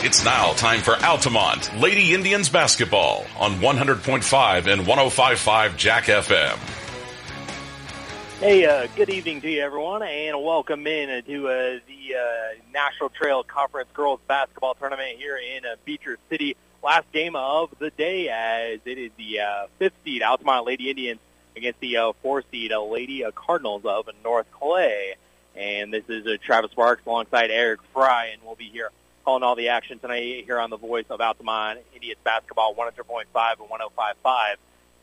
It's now time for Altamont Lady Indians basketball on 100.5 and 105.5 Jack FM. Hey, uh, good evening to you, everyone, and welcome in to uh, the uh, National Trail Conference Girls Basketball Tournament here in uh, Beecher City. Last game of the day, as it is the uh, fifth seed Altamont Lady Indians against the uh, four seed uh, Lady Cardinals of North Clay. And this is Travis Sparks alongside Eric Fry, and we'll be here calling all the action tonight here on the voice of Altamont Indians basketball 100.5 and 105.5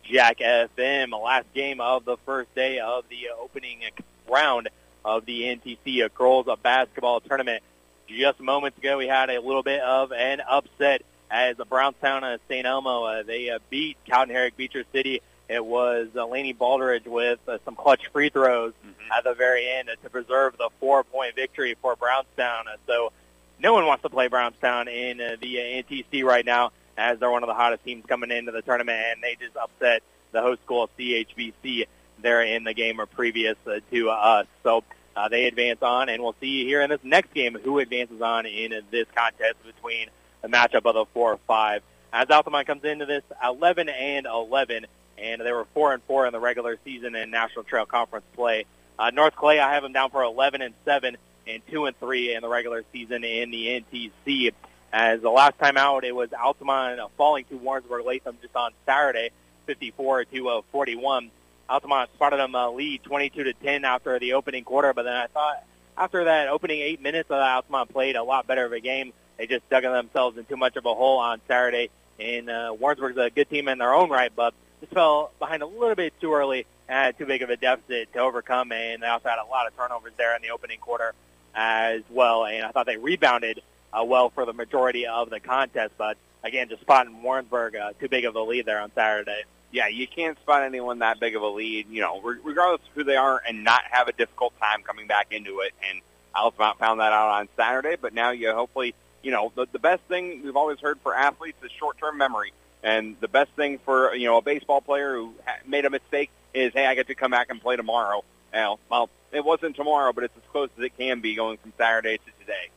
Jack FM. Last game of the first day of the opening round of the NTC Girls Basketball Tournament. Just moments ago, we had a little bit of an upset as Brownstown uh, St. Elmo, uh, they uh, beat Cowden Herrick Beecher City. It was uh, Laney Baldridge with uh, some clutch free throws mm-hmm. at the very end uh, to preserve the four-point victory for Brownstown. Uh, so no one wants to play Brownstown in uh, the uh, NTC right now as they're one of the hottest teams coming into the tournament, and they just upset the host school CHBC there in the game or previous uh, to us. So uh, they advance on, and we'll see here in this next game who advances on in this contest between the matchup of the four or five. As Altamont comes into this 11 and 11, and they were four and four in the regular season in National Trail Conference play. Uh, North Clay, I have them down for 11 and seven and two and three in the regular season in the NTC. As the last time out, it was Altamont falling to Warrensburg Latham just on Saturday, 54 to uh, 41. Altamont spotted them uh, lead 22 to 10 after the opening quarter, but then I thought after that opening eight minutes, uh, Altamont played a lot better of a game. They just dug themselves in too much of a hole on Saturday. And uh, Warrensburg's a good team in their own right, but just fell behind a little bit too early and had too big of a deficit to overcome. And they also had a lot of turnovers there in the opening quarter as well. And I thought they rebounded uh, well for the majority of the contest, but again, just spotting Warrensburg uh, too big of a lead there on Saturday. Yeah, you can't spot anyone that big of a lead, you know, regardless of who they are, and not have a difficult time coming back into it. And Altamont found that out on Saturday, but now you hopefully, you know, the, the best thing we've always heard for athletes is short-term memory. And the best thing for, you know, a baseball player who ha- made a mistake is, hey, I get to come back and play tomorrow. Well, well, it wasn't tomorrow, but it's as close as it can be going from Saturday to today.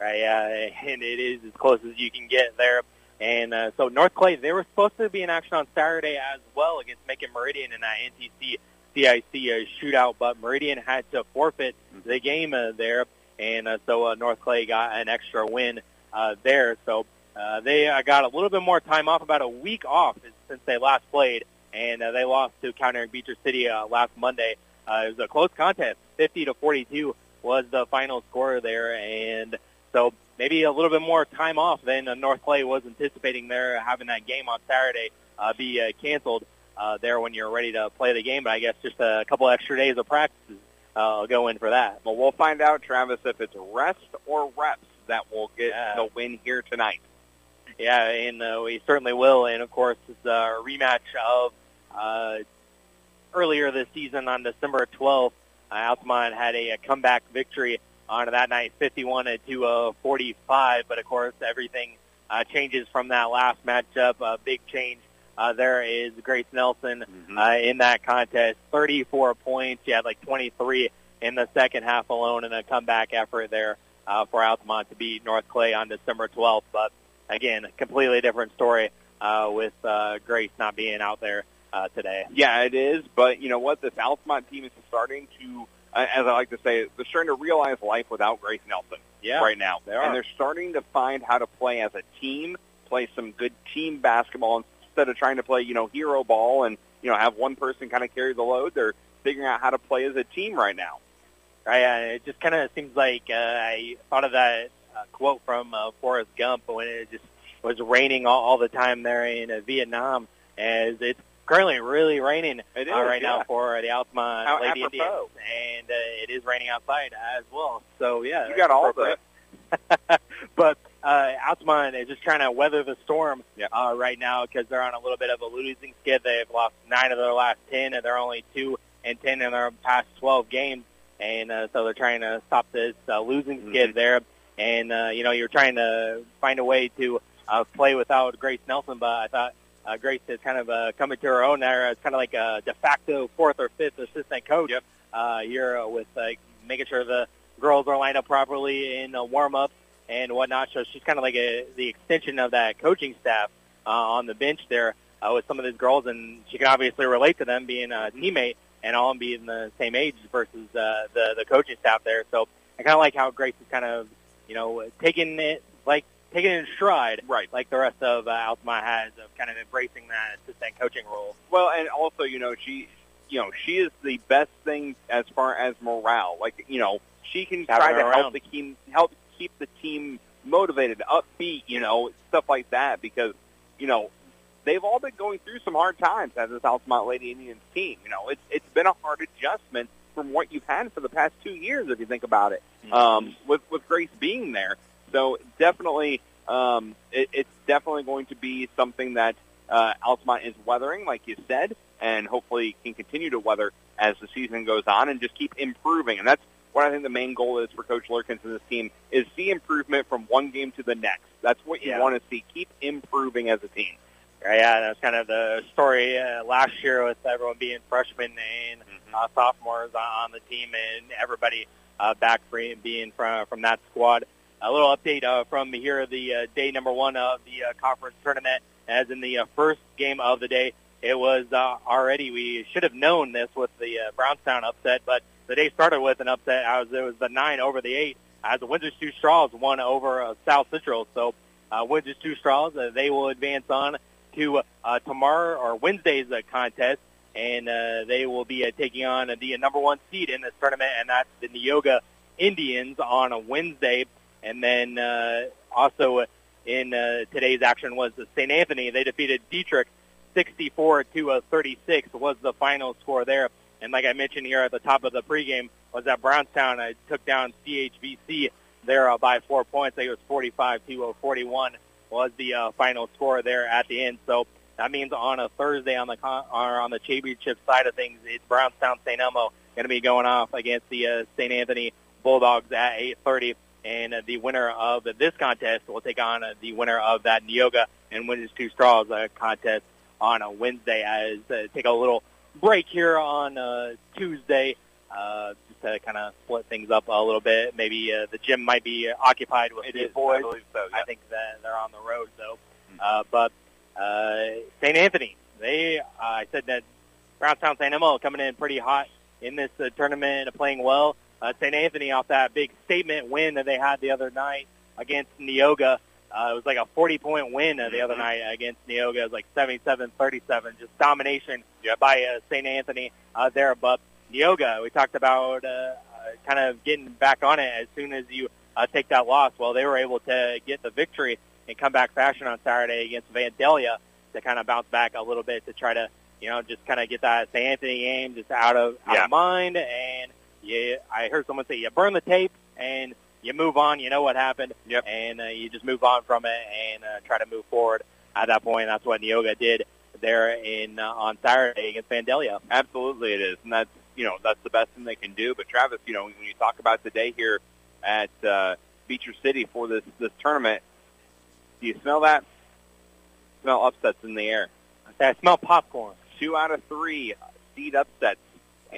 Right, uh, and it is as close as you can get there. And uh, so North Clay, they were supposed to be in action on Saturday as well against Macon Meridian in that NTC CIC uh, shootout, but Meridian had to forfeit the game uh, there, and uh, so uh, North Clay got an extra win uh, there. So uh, they uh, got a little bit more time off, about a week off since they last played, and uh, they lost to Cowden Beecher City uh, last Monday. Uh, it was a close contest, 50 to 42 was the final score there, and so maybe a little bit more time off than uh, North Clay was anticipating there, having that game on Saturday uh, be uh, canceled uh, there when you're ready to play the game. But I guess just a couple extra days of practice uh, go in for that. Well, we'll find out, Travis, if it's rest or reps that will get yeah. the win here tonight. Yeah, and uh, we certainly will. And of course, it's a rematch of uh, earlier this season on December 12th. Uh, Altamont had a, a comeback victory on that night, 51 to uh, 45. But of course, everything uh, changes from that last matchup. A big change uh, there is Grace Nelson mm-hmm. uh, in that contest, 34 points. She had like 23 in the second half alone, in a comeback effort there uh, for Altamont to beat North Clay on December 12th. But again, completely different story uh, with uh, Grace not being out there uh, today. Yeah, it is. But you know what? This Altamont team is starting to, uh, as I like to say, they're starting to realize life without Grace Nelson. Yeah, right now, they are. and they're starting to find how to play as a team, play some good team basketball instead of trying to play, you know, hero ball and you know have one person kind of carry the load. They're figuring out how to play as a team right now. Right. Uh, it just kind of seems like uh, I thought of that uh, quote from uh, Forrest Gump when it just was raining all, all the time there in uh, Vietnam, as it's currently really raining uh, right yeah. now for the Altamont How Lady apropos. Indians, and uh, it is raining outside as well. So yeah, You got all of it. but uh, Altamont is just trying to weather the storm Yeah. uh, right now because they're on a little bit of a losing skid. They've lost nine of their last ten, and they're only two and ten in their past twelve games. And uh, so they're trying to stop this uh, losing skid Mhm. there. And uh, you know, you're trying to find a way to uh, play without Grace Nelson, but I thought uh, Grace has kind of uh, come into her own there. It's kind of like a de facto fourth or fifth assistant coach uh, here uh, with uh, making sure the girls are lined up properly in uh, warm-ups and whatnot. So she's kind of like a, the extension of that coaching staff uh, on the bench there uh, with some of these girls, and she can obviously relate to them being a teammate and all being the same age versus uh, the the coaching staff there. So I kind of like how Grace is kind of you know taking it like taking it in stride, right? Like the rest of uh, Altamont has of kind of embracing that assistant coaching role. Well, and also you know she you know she is the best thing as far as morale. Like you know she can Having try to around. help the team help keep the team motivated, upbeat, you know, stuff like that because you know they've all been going through some hard times as this Altamont Lady Indians team. You know, it's it's been a hard adjustment from what you've had for the past two years, if you think about it. Um, with with Grace being there, so definitely, um, it, it's definitely going to be something that uh, Altamont is weathering, like you said, and hopefully can continue to weather as the season goes on and just keep improving. And that's what I think the main goal is for Coach Lurkins and this team is see improvement from one game to the next. That's what you Yeah. want to see. Keep improving as a team. Yeah, that's kind of the story uh, last year with everyone being freshmen and uh, sophomores on, the team, and everybody uh, back free being from from that squad. A little update uh, from here, the uh, day number one of the uh, conference tournament. As in the uh, first game of the day, it was uh, already. We should have known this with the uh, Brownstown upset, but the day started with an upset. As it was the nine over the eight, as the Windsor Stew-Stras won over uh, South Central. So uh, Windsor Stew-Stras, uh, they will advance on to uh, tomorrow or Wednesday's uh, contest, and uh, they will be uh, taking on the number one seed in this tournament, and that's the Neoga Indians on a Wednesday. And then uh, also in uh, today's action was the St. Anthony. They defeated Dieterich 64 to uh, 36 was the final score there. And like I mentioned here at the top of the pregame, was that Brownstown uh, took down CHBC there uh, by four points. I think it was 45 to uh, 41 was the uh, final score there at the end. So that means on a Thursday on the con- on the championship side of things, it's Brownstown St. Elmo going to be going off against the uh, St. Anthony Bulldogs at 8:30, and uh, the winner of this contest will take on uh, the winner of that Neoga and Windsor Stew-Stras uh, contest on a Wednesday. As uh, take a little break here on uh, Tuesday. Uh, just to kind of split things up a little bit. Maybe uh, the gym might be uh, occupied with It the is, boys. I believe so. I think that they're on the road though. Uh, but uh, St. Anthony, they uh, I said that Brownstown St. Elmo coming in pretty hot in this uh, tournament, playing well. Uh, St. Anthony off that big statement win that they had the other night against Neoga. Uh, it was like a 40-point win uh, the other Mhm. night against Neoga. It was like 77-37, just domination by uh, St. Anthony uh, there. But Neoga, we talked about uh, uh, kind of getting back on it as soon as you uh, take that loss. Well, they were able to get the victory in comeback fashion on Saturday against Vandalia to kind of bounce back a little bit to try to, you know, just kind of get that St. Anthony game just out of out Yeah. of mind. And you, I heard someone say you burn the tape and you move on. You know what happened, Yep. and uh, you just move on from it and uh, try to move forward. At that point, that's what Neoga did there in uh, on Saturday against Vandalia. Absolutely, it is, and that's you know that's the best thing they can do. But Travis, you know when you talk about today here at uh, Beecher City for this this tournament, do you smell that? Smell upsets in the air. I smell popcorn. Two out of three seed upsets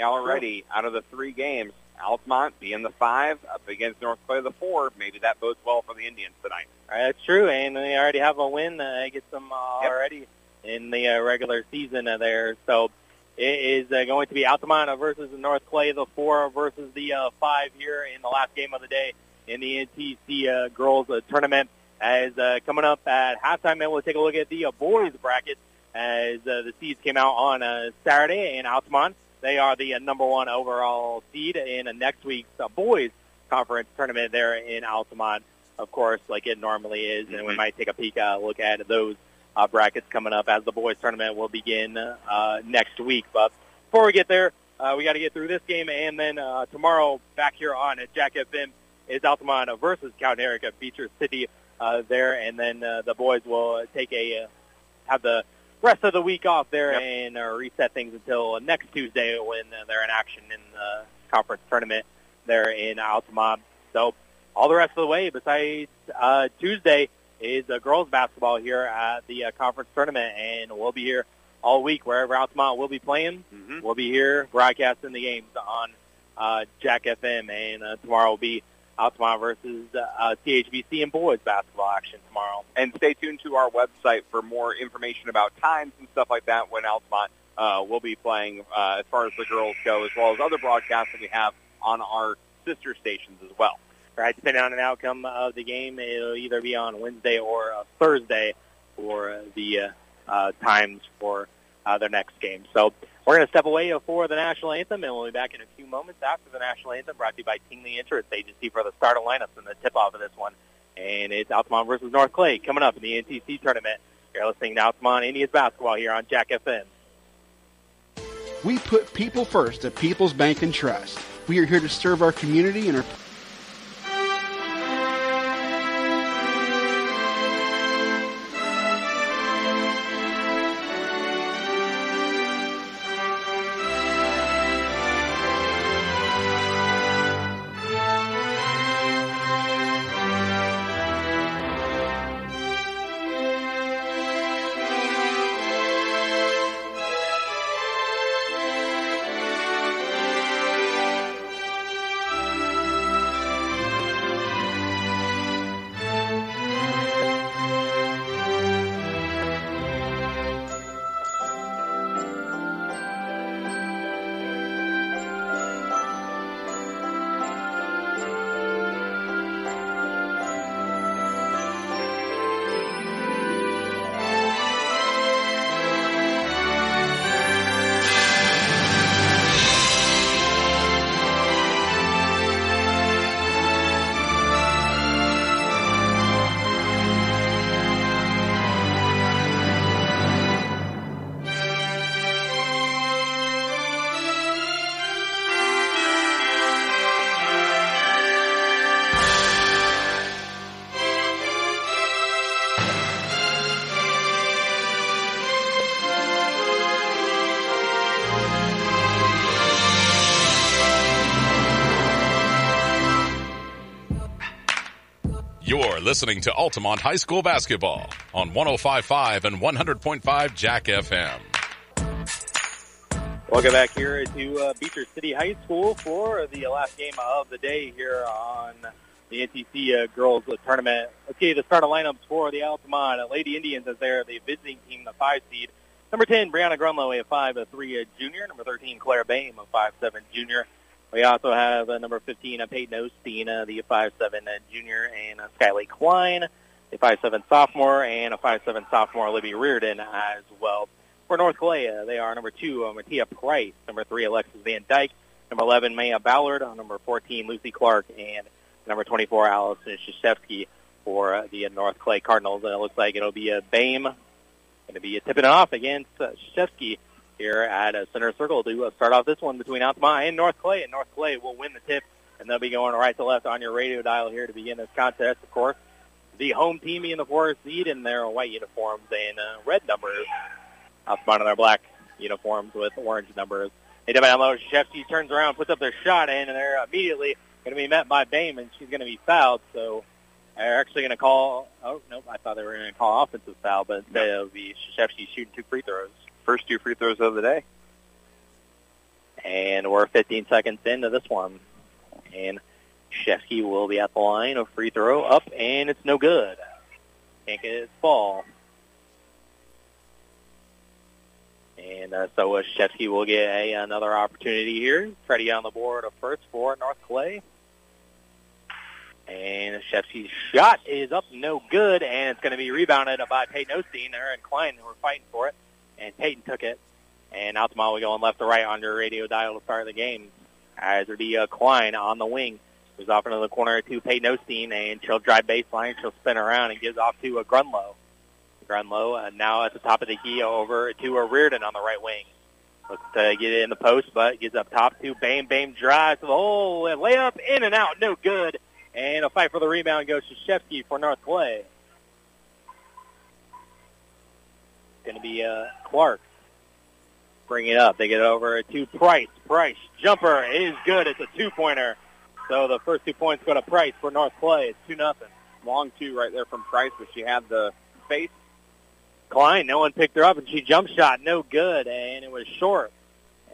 already out of the three games. Altamont being the five up against North Clay the four. Maybe that bodes well for the Indians tonight. Right, that's true, and they already have a win uh, against them uh, Yep. already in the uh, regular season uh, there. So it is uh, going to be Altamont versus the North Clay, the four versus the uh, five here in the last game of the day in the NTC uh, girls uh, tournament. As uh, coming up at halftime, and we'll take a look at the uh, boys bracket as uh, the seeds came out on uh, Saturday in Altamont. They are the uh, number one overall seed in next week's uh, boys conference tournament there in Altamont of course, like it normally is, and we Mhm. might take a peek uh, look at those uh, brackets coming up as the boys tournament will begin uh, next week. But before we get there, uh, we got to get through this game, and then uh, tomorrow back here on at Jack FM is Altamont versus Cowden Herrick at Beecher City uh, there, and then uh, the boys will take a uh, have the rest of the week off there Yep. and uh, reset things until next Tuesday when uh, they're in action in the conference tournament there in Altamont. So all the rest of the way, besides uh, Tuesday, is uh, girls basketball here at the uh, conference tournament, and we'll be here all week wherever Altamont will be playing. Mm-hmm. We'll be here broadcasting the games on uh, Jack FM, and uh, tomorrow will be Altamont versus uh, CHBC and boys basketball action tomorrow. And stay tuned to our website for more information about times and stuff like that when Altamont uh, will be playing uh, as far as the girls go, as well as other broadcasts that we have on our sister stations as well. Right, depending on the outcome of the game, it'll either be on Wednesday or uh, Thursday for the uh, uh, times for uh, their next game. So we're going to step away for the national anthem, and we'll be back in a few moments after the national anthem, brought to you by Tingley Insurance Agency for the start of lineups and the tip-off of this one. And it's Altamont versus North Clay coming up in the NTC tournament. You're listening to Altamont Indians basketball here on Jack FM. We put people first at People's Bank and Trust. We are here to serve our community and are listening to Altamont High School basketball on 105.5 and 100.5 Jack FM. Welcome back here to uh, Beecher City High School for the last game of the day here on the NTC uh, Girls Tournament. Let's the start of lineups for the Altamont Lady Indians as they're the visiting team, the five seed. Number 10, Brianna Grunlow, a 5'3 junior. Number 13, Claire Bame, a 5'7 junior. We also have uh, number 15, uh, Peyton Osteen, uh, the 5'7 uh, junior, and uh, Skyly Klein, a 5'7 sophomore, and a 5'7 sophomore, Libby Reardon as well. For North Clay, uh, they are number 2, uh, Mattia Price, number 3, Alexis Van Dyke, number 11, Maya Ballard, uh, number 14, Lucy Clark, and number 24, Allison Shashevsky for uh, the uh, North Clay Cardinals. And it looks like it'll be a BAME, going to be tipping off against uh, Shashevsky here at a center circle to uh, start off this one between Altamont and North Clay. And North Clay will win the tip, and they'll be going right to left on your radio dial here to begin this contest. Of course, the home team being the fourth seed in their white uniforms and uh, red numbers. Altamont in their black uniforms with orange numbers. They dip down low. Shefsky turns around, puts up their shot, in, and they're immediately going to be met by Bame, and she's going to be fouled. So they're actually going to call. Oh nope, I thought they were going to call offensive foul, but instead it'll be Shefsky shooting two free throws first two free throws of the day. And we're 15 seconds into this one. And Shefsky will be at the line. A free throw up, and it's no good. Can't get it ball. And uh, so uh, Shefsky will get a, another opportunity here. Get on the board of first for North Clay. And Shefsky's shot is up, no good, and it's going to be rebounded by Peyton Osteen. There and Klein who are fighting for it and Peyton took it. And out Altamont will go left to right on your radio dial to start the game. As it'll be uh, Klein on the wing. Goes off into the corner to Peyton Osteen, and she'll drive baseline. She'll spin around and gives off to a Grunlow. Grunlow uh, now at the top of the key over to a Reardon on the right wing. Looks to get it in the post, but gets up top to Bame. Bame drives to the hole and layup in and out, no good. And a fight for the rebound goes to Shefsky for North Clay. Going to be uh, Clark. Bring it up. They get over to Price. Price jumper is good. It's a two-pointer. So the first two points go to Price for North Clay. It's two nothing. Long two right there from Price, but she had the face. Klein, no one picked her up, and she jump shot, no good, and it was short.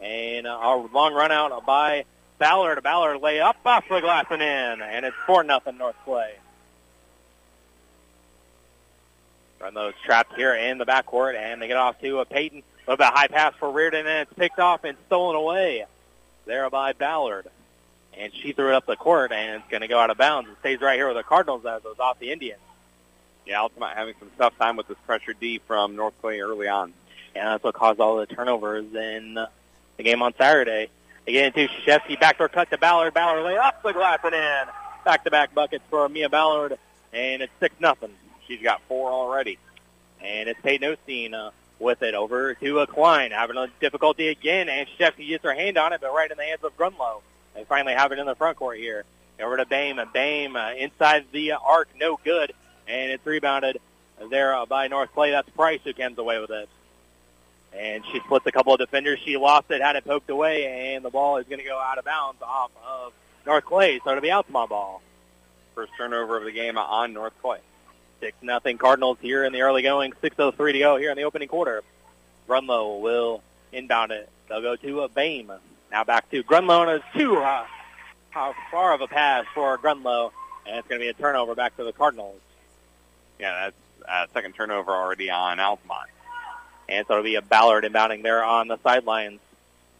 And a long run out by Ballard. Ballard lay up off the glass and in, and it's 4 nothing North Clay. Grunlow's trapped here in the backcourt, and they get off to a Peyton. A little bit high pass for Reardon, and it's picked off and stolen away there by Ballard. And she threw it up the court, and it's going to go out of bounds. It stays right here with the Cardinals as it was off the Indians. Yeah, Altamont having some tough time with this pressure D from North Clay early on. And that's what caused all the turnovers in the game on Saturday. Get into Shashevsky, backdoor cut to Ballard. Ballard lay up the glass and in. Back-to-back buckets for Mia Ballard, and it's 6 nothing. She's got four already. And it's Peyton Osteen uh, with it over to a Klein, having a difficulty again, and Shashevsky gets her hand on it, but right in the hands of Grunlow. They finally have it in the front court here. Over to Bame, and Bame uh, inside the arc, no good, and it's rebounded there uh, by North Clay. That's Price who comes away with it. And she splits a couple of defenders. She lost it, had it poked away, and the ball is going to go out of bounds off of North Clay. So it'll be Altamont ball. First turnover of the game on North Clay. Six nothing Cardinals here in the early going. Six oh three to go here in the opening quarter. Grunlow will inbound it. They'll go to a Bame. Now back to Grunlow, and it's too uh, how far of a pass for Grunlow, and it's going to be a turnover back to the Cardinals. Yeah, that's uh, second turnover already on Altamont. And so it'll be a Ballard inbounding there on the sidelines.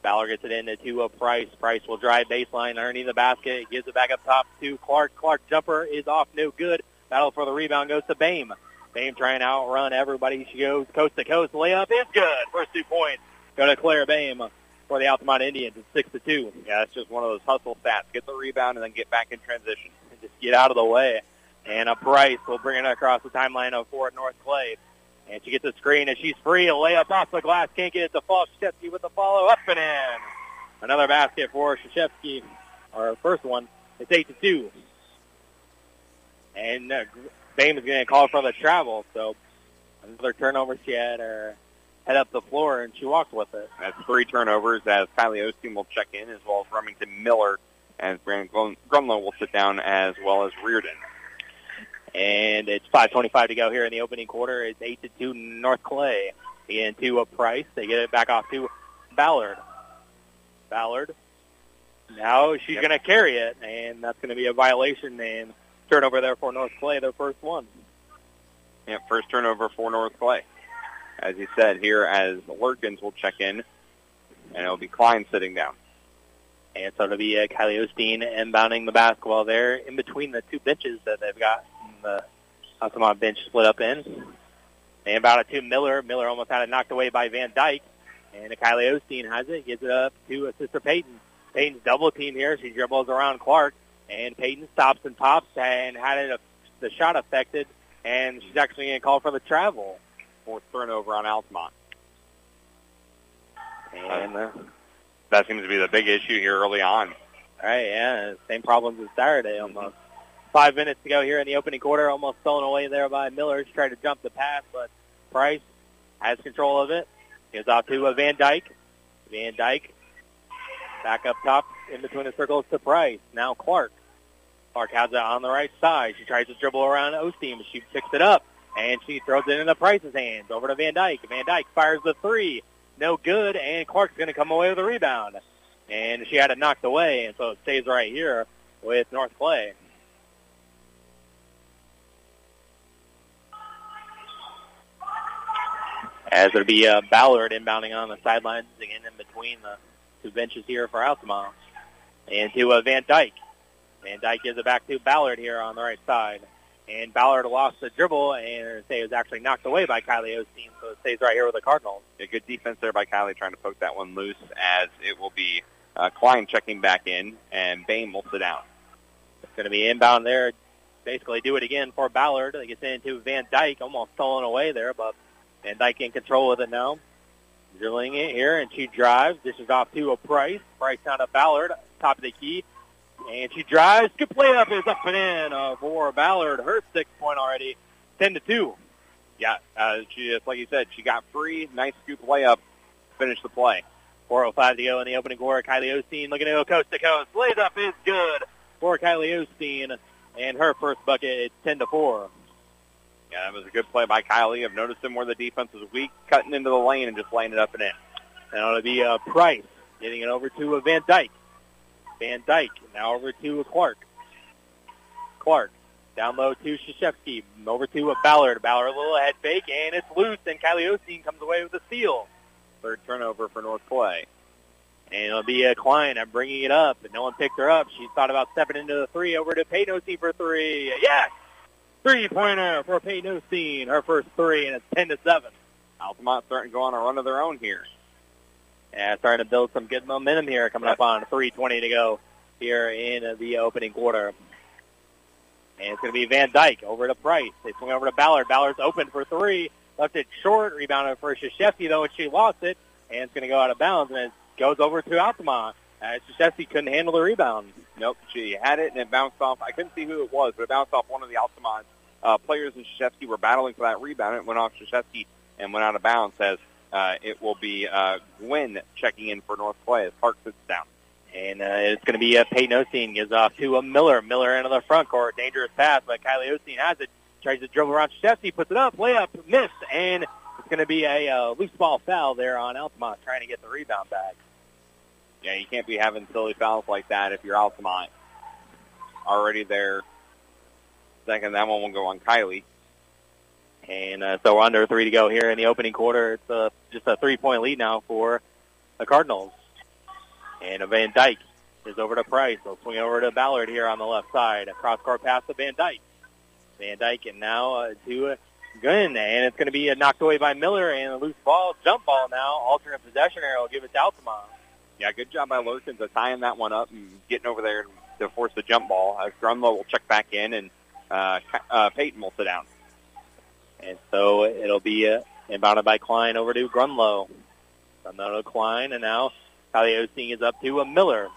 Ballard gets it into to a Price. Price will drive baseline underneath the basket. Gives it back up top to Clark. Clark jumper is off, no good. Battle for the rebound goes to Bame. Bame trying to outrun everybody. She goes coast to coast. Layup is good. First two points go to Claire Bame for the Altamont Indians. It's six to two. Yeah, it's just one of those hustle stats. Get the rebound and then get back in transition. And just get out of the way. And a Price will bring it across the timeline of Fort North Clay. And she gets a screen and she's free. A layup off the glass. Can't get it to fall. Shashevsky with the follow up and in. Another basket for Shashevsky. Our first one. It's eight to two. And uh, Bame is going to call for the travel. So another turnover. She had her head up the floor and she walked with it. That's three turnovers as Kylie Osteen will check in as well as Remington Miller as Brianna Grunlow will sit down as well as Reardon. And it's 5.25 to go here in the opening quarter. It's 8 to 2 North Clay. They get into a Price. They get it back off to Ballard. Ballard. Now she's Yep. going to carry it, and that's going to be a violation and turnover there for North Clay, their first one. Yeah, first turnover for North Clay. As you said here, as Lurkins will check in, and it'll be Klein sitting down. And so it'll be uh, Kylie Osteen inbounding the basketball there in between the two benches that they've got. The Altamont bench split up in. They inbound it to Miller. Miller almost had it knocked away by Van Dyke. And Kylie Osteen has it, gives it up to Sister Peyton. Peyton's double team here. She dribbles around Clark. And Peyton stops and pops and had it, uh, the shot affected. And she's actually going to call for the travel. Fourth turnover on Altamont. And uh, That seems to be the big issue here early on. Right, yeah, same problems as Saturday almost. Five minutes to go here in the opening quarter, almost stolen away there by Miller. She tried to jump the pass, but Price has control of it. Gives off to Van Dyke. Van Dyke back up top in between the circles to Price. Now Clark. Clark has it on the right side. She tries to dribble around Osteen, but she picks it up, and she throws it into Price's hands. Over to Van Dyke. Van Dyke fires the three. No good, and Clark's going to come away with a rebound. And she had it knocked away, and so it stays right here with North Clay. As it'll be uh, Ballard inbounding on the sidelines again in between the two benches here for Altamont. And to uh, Van Dyke. Van Dyke gives it back to Ballard here on the right side. And Ballard lost the dribble and say it was actually knocked away by Kylie Osteen, so it stays right here with the Cardinals. A good defense there by Kylie trying to poke that one loose as it will be uh, Klein checking back in and Bame will sit out. It's going to be inbound there. Basically do it again for Ballard. It gets into Van Dyke, almost stolen away there, but Van Dyke in control with it now. Drilling it here, and she drives. This is off to a Price. Price down to Ballard, top of the key. And she drives. Good play up is up and in uh, for Ballard. Her sixth point already. 10 to 2. Yeah, uh, she just like you said, she got free, nice scoop layup, Finish the play. 4.05 to go in the opening quarter. Kylie Osteen looking to go coast to coast. Lays up is good for Kylie Osteen. And her first bucket, it's 10 to 4. Yeah, that was a good play by Kylie. I've noticed him where the defense is weak, cutting into the lane and just laying it up and in. And it'll be uh, Price getting it over to Van Dyke. Van Dyke. Now over to Clark. Clark. Down low to Shashevsky. Over to Ballard. Ballard a little head fake, and it's loose, and Kylie Osteen comes away with a steal. Third turnover for North Clay. And it'll be a Klein. I'm bringing it up, and no one picked her up. She thought about stepping into the three. Over to Peyton Osteen for three. Yes! Three-pointer for Peyton Osteen. Her first three, and it's 10 to 7. Altamont starting to go on a run of their own here. Yeah, starting to build some good momentum here coming up on 3.20 to go here in the opening quarter. And it's going to be Van Dyke over to Price. They swing over to Ballard. Ballard's open for three. Left it short. Rebounded for Shashevsky, though, and she lost it. And it's going to go out of bounds, and it goes over to Altamont. Uh, Shashevsky couldn't handle the rebound. Nope, she had it, and it bounced off. I couldn't see who it was, but it bounced off one of the Altamont uh, players, and Shashevsky were battling for that rebound. It went off Shashevsky and went out of bounds as uh, it will be uh, Gwynn checking in for North Clay as Park sits down. And uh, it's going to be uh, Peyton Osteen gives off to a Miller. Miller into the front court. Dangerous pass, but Kylie Osteen has it. Tries to dribble around Shevsky, puts it up, layup, missed, and it's going to be a uh, loose ball foul there on Altamont trying to get the rebound back. Yeah, you can't be having silly fouls like that if you're Altamont. Already there. Second, that one will go on Kylie. And uh, so we're under three to go here in the opening quarter. It's uh, just a three-point lead now for the Cardinals. And Van Dyke is over to Price. They'll swing over to Ballard here on the left side. A cross-court pass to Van Dyke. Van Dyke and now uh, to Gunn. And it's going to be uh, knocked away by Miller. And a loose ball, jump ball now. Alternate possession arrow. Give it to Altamont. Yeah, good job by Lurkins of tying that one up and getting over there to force the jump ball. Uh, Grunlow will check back in, and uh, uh, Peyton will sit down. And so it'll be uh, inbounded by Klein over to Grunlow. Grunlow to Klein, and now Kylie Osteen is up to a Miller.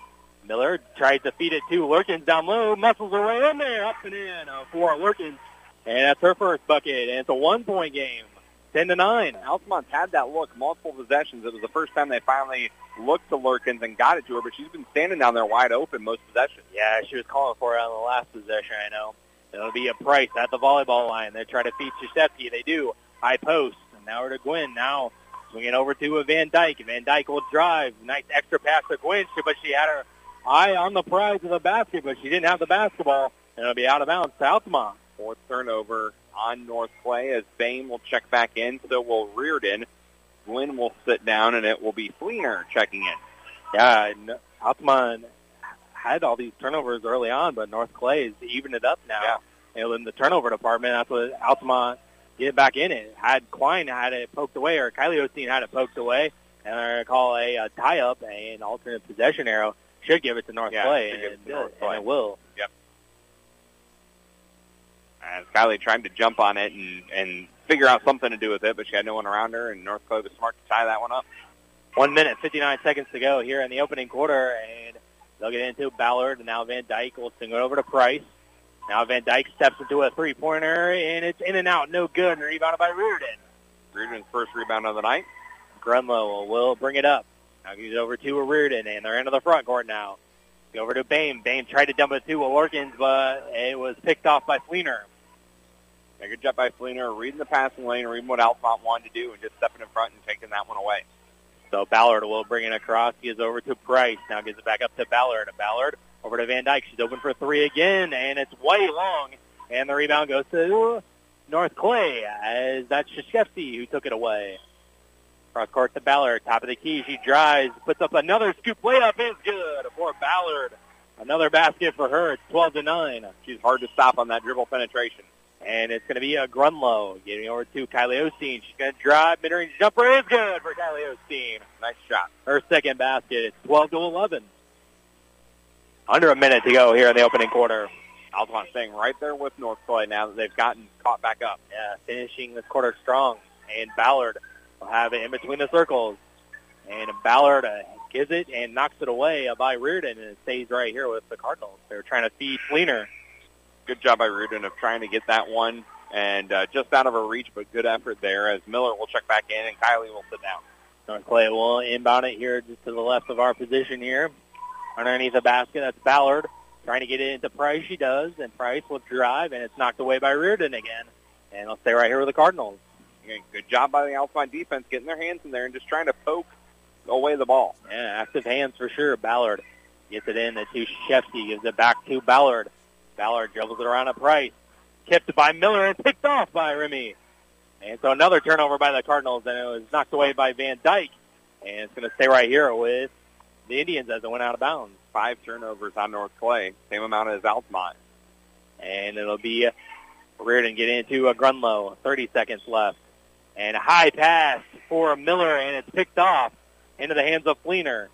Miller tries to feed it to Lurkins down low, muscles her way in there, up and in uh, for Lurkins. And that's her first bucket, and it's a one-point game, 10 to 9. Altamont's had that look multiple possessions. It was the first time they finally looked to Lurkins and got it to her, but she's been standing down there wide open most possessions. Yeah, she was calling for it on the last possession, I know. It'll be a Price at the volleyball line. They try to feed Shashevsky. They do. High post. And now to Gwynn. Now swinging over to a Van Dyke. Van Dyke will drive. Nice extra pass to Gwynn, but she had her eye on the prize of the basket, but she didn't have the basketball. And it'll be out of bounds to. Fourth turnover on North Clay as Bame will check back in. So will Reardon. Gwynn will sit down, and it will be Fleener checking in. Yeah, Altamont had all these turnovers early on, but North Clay is evened it up now. Yeah. You know, in the turnover department, that's what Altamont get back in it. Had Klein had it poked away, or Kylie Osteen had it poked away, and they're going to call a, a tie-up, an alternate possession arrow. Should give it to North yeah, Clay, and, and, to North and it will. Yep. And Kylie tried to jump on it and, and figure out something to do with it, but she had no one around her, and North Clay was smart to tie that one up. One minute, 59 seconds to go here in the opening quarter, and they'll get into Ballard, and now Van Dyke will swing it over to Price. Now Van Dyke steps into a three-pointer, and it's in and out, no good, and rebounded by Reardon. Reardon's first rebound of the night. Grunlow will bring it up. Now he's over to a Reardon, and they're into the front court now. Go over to Bame. Bame tried to dump it to Lurkins, but it was picked off by Fleener. Yeah, good job by Fleener, reading the passing lane, reading what Altamont wanted to do, and just stepping in front and taking that one away. So Ballard will bring it across. He is over to Price. Now gives it back up to Ballard. Ballard over to Van Dyke. She's open for three again, and it's way long. And the rebound goes to North Clay as that's Shashevsky who took it away. Cross court to Ballard. Top of the key. She drives, puts up another scoop layup. Is good for Ballard. Another basket for her. It's 12 to 9. She's hard to stop on that dribble penetration. And it's going to be a Grunlow getting over to Kylie Osteen. She's going to drive. Mid-range jumper is good for Kylie Osteen. Nice shot. Her second basket. It's 12 to 11. Under a minute to go here in the opening quarter. Altamont staying right there with North Clay now that they've gotten caught back up. Yeah, finishing this quarter strong. And Ballard will have it in between the circles. And Ballard uh, gives it and knocks it away by Reardon, and it stays right here with the Cardinals. They're trying to feed Fleener. Good job by Reardon of trying to get that one, and uh, just out of her reach, but good effort there as Miller will check back in and Kylie will sit down. North Clay will inbound it here just to the left of our position here. Underneath the basket, that's Ballard. Trying to get it into Price, she does, and Price will drive, and it's knocked away by Reardon again. And it'll stay right here with the Cardinals. Again, good job by the Altamont defense getting their hands in there and just trying to poke away the ball. Yeah, active hands for sure. Ballard Gets it in to Shefsky. Gives it back to Ballard. Ballard dribbles it around a Price. Tipped by Miller and picked off by Remy. And so another turnover by the Cardinals, and it was knocked away by Van Dyke. And it's going to stay right here with the Indians as it went out of bounds. Five turnovers on North Clay, same amount as Altamont. And it'll be uh, Reardon get into a Grunlow. 30 seconds left. And a high pass for Miller, and it's picked off into the hands of Fleener.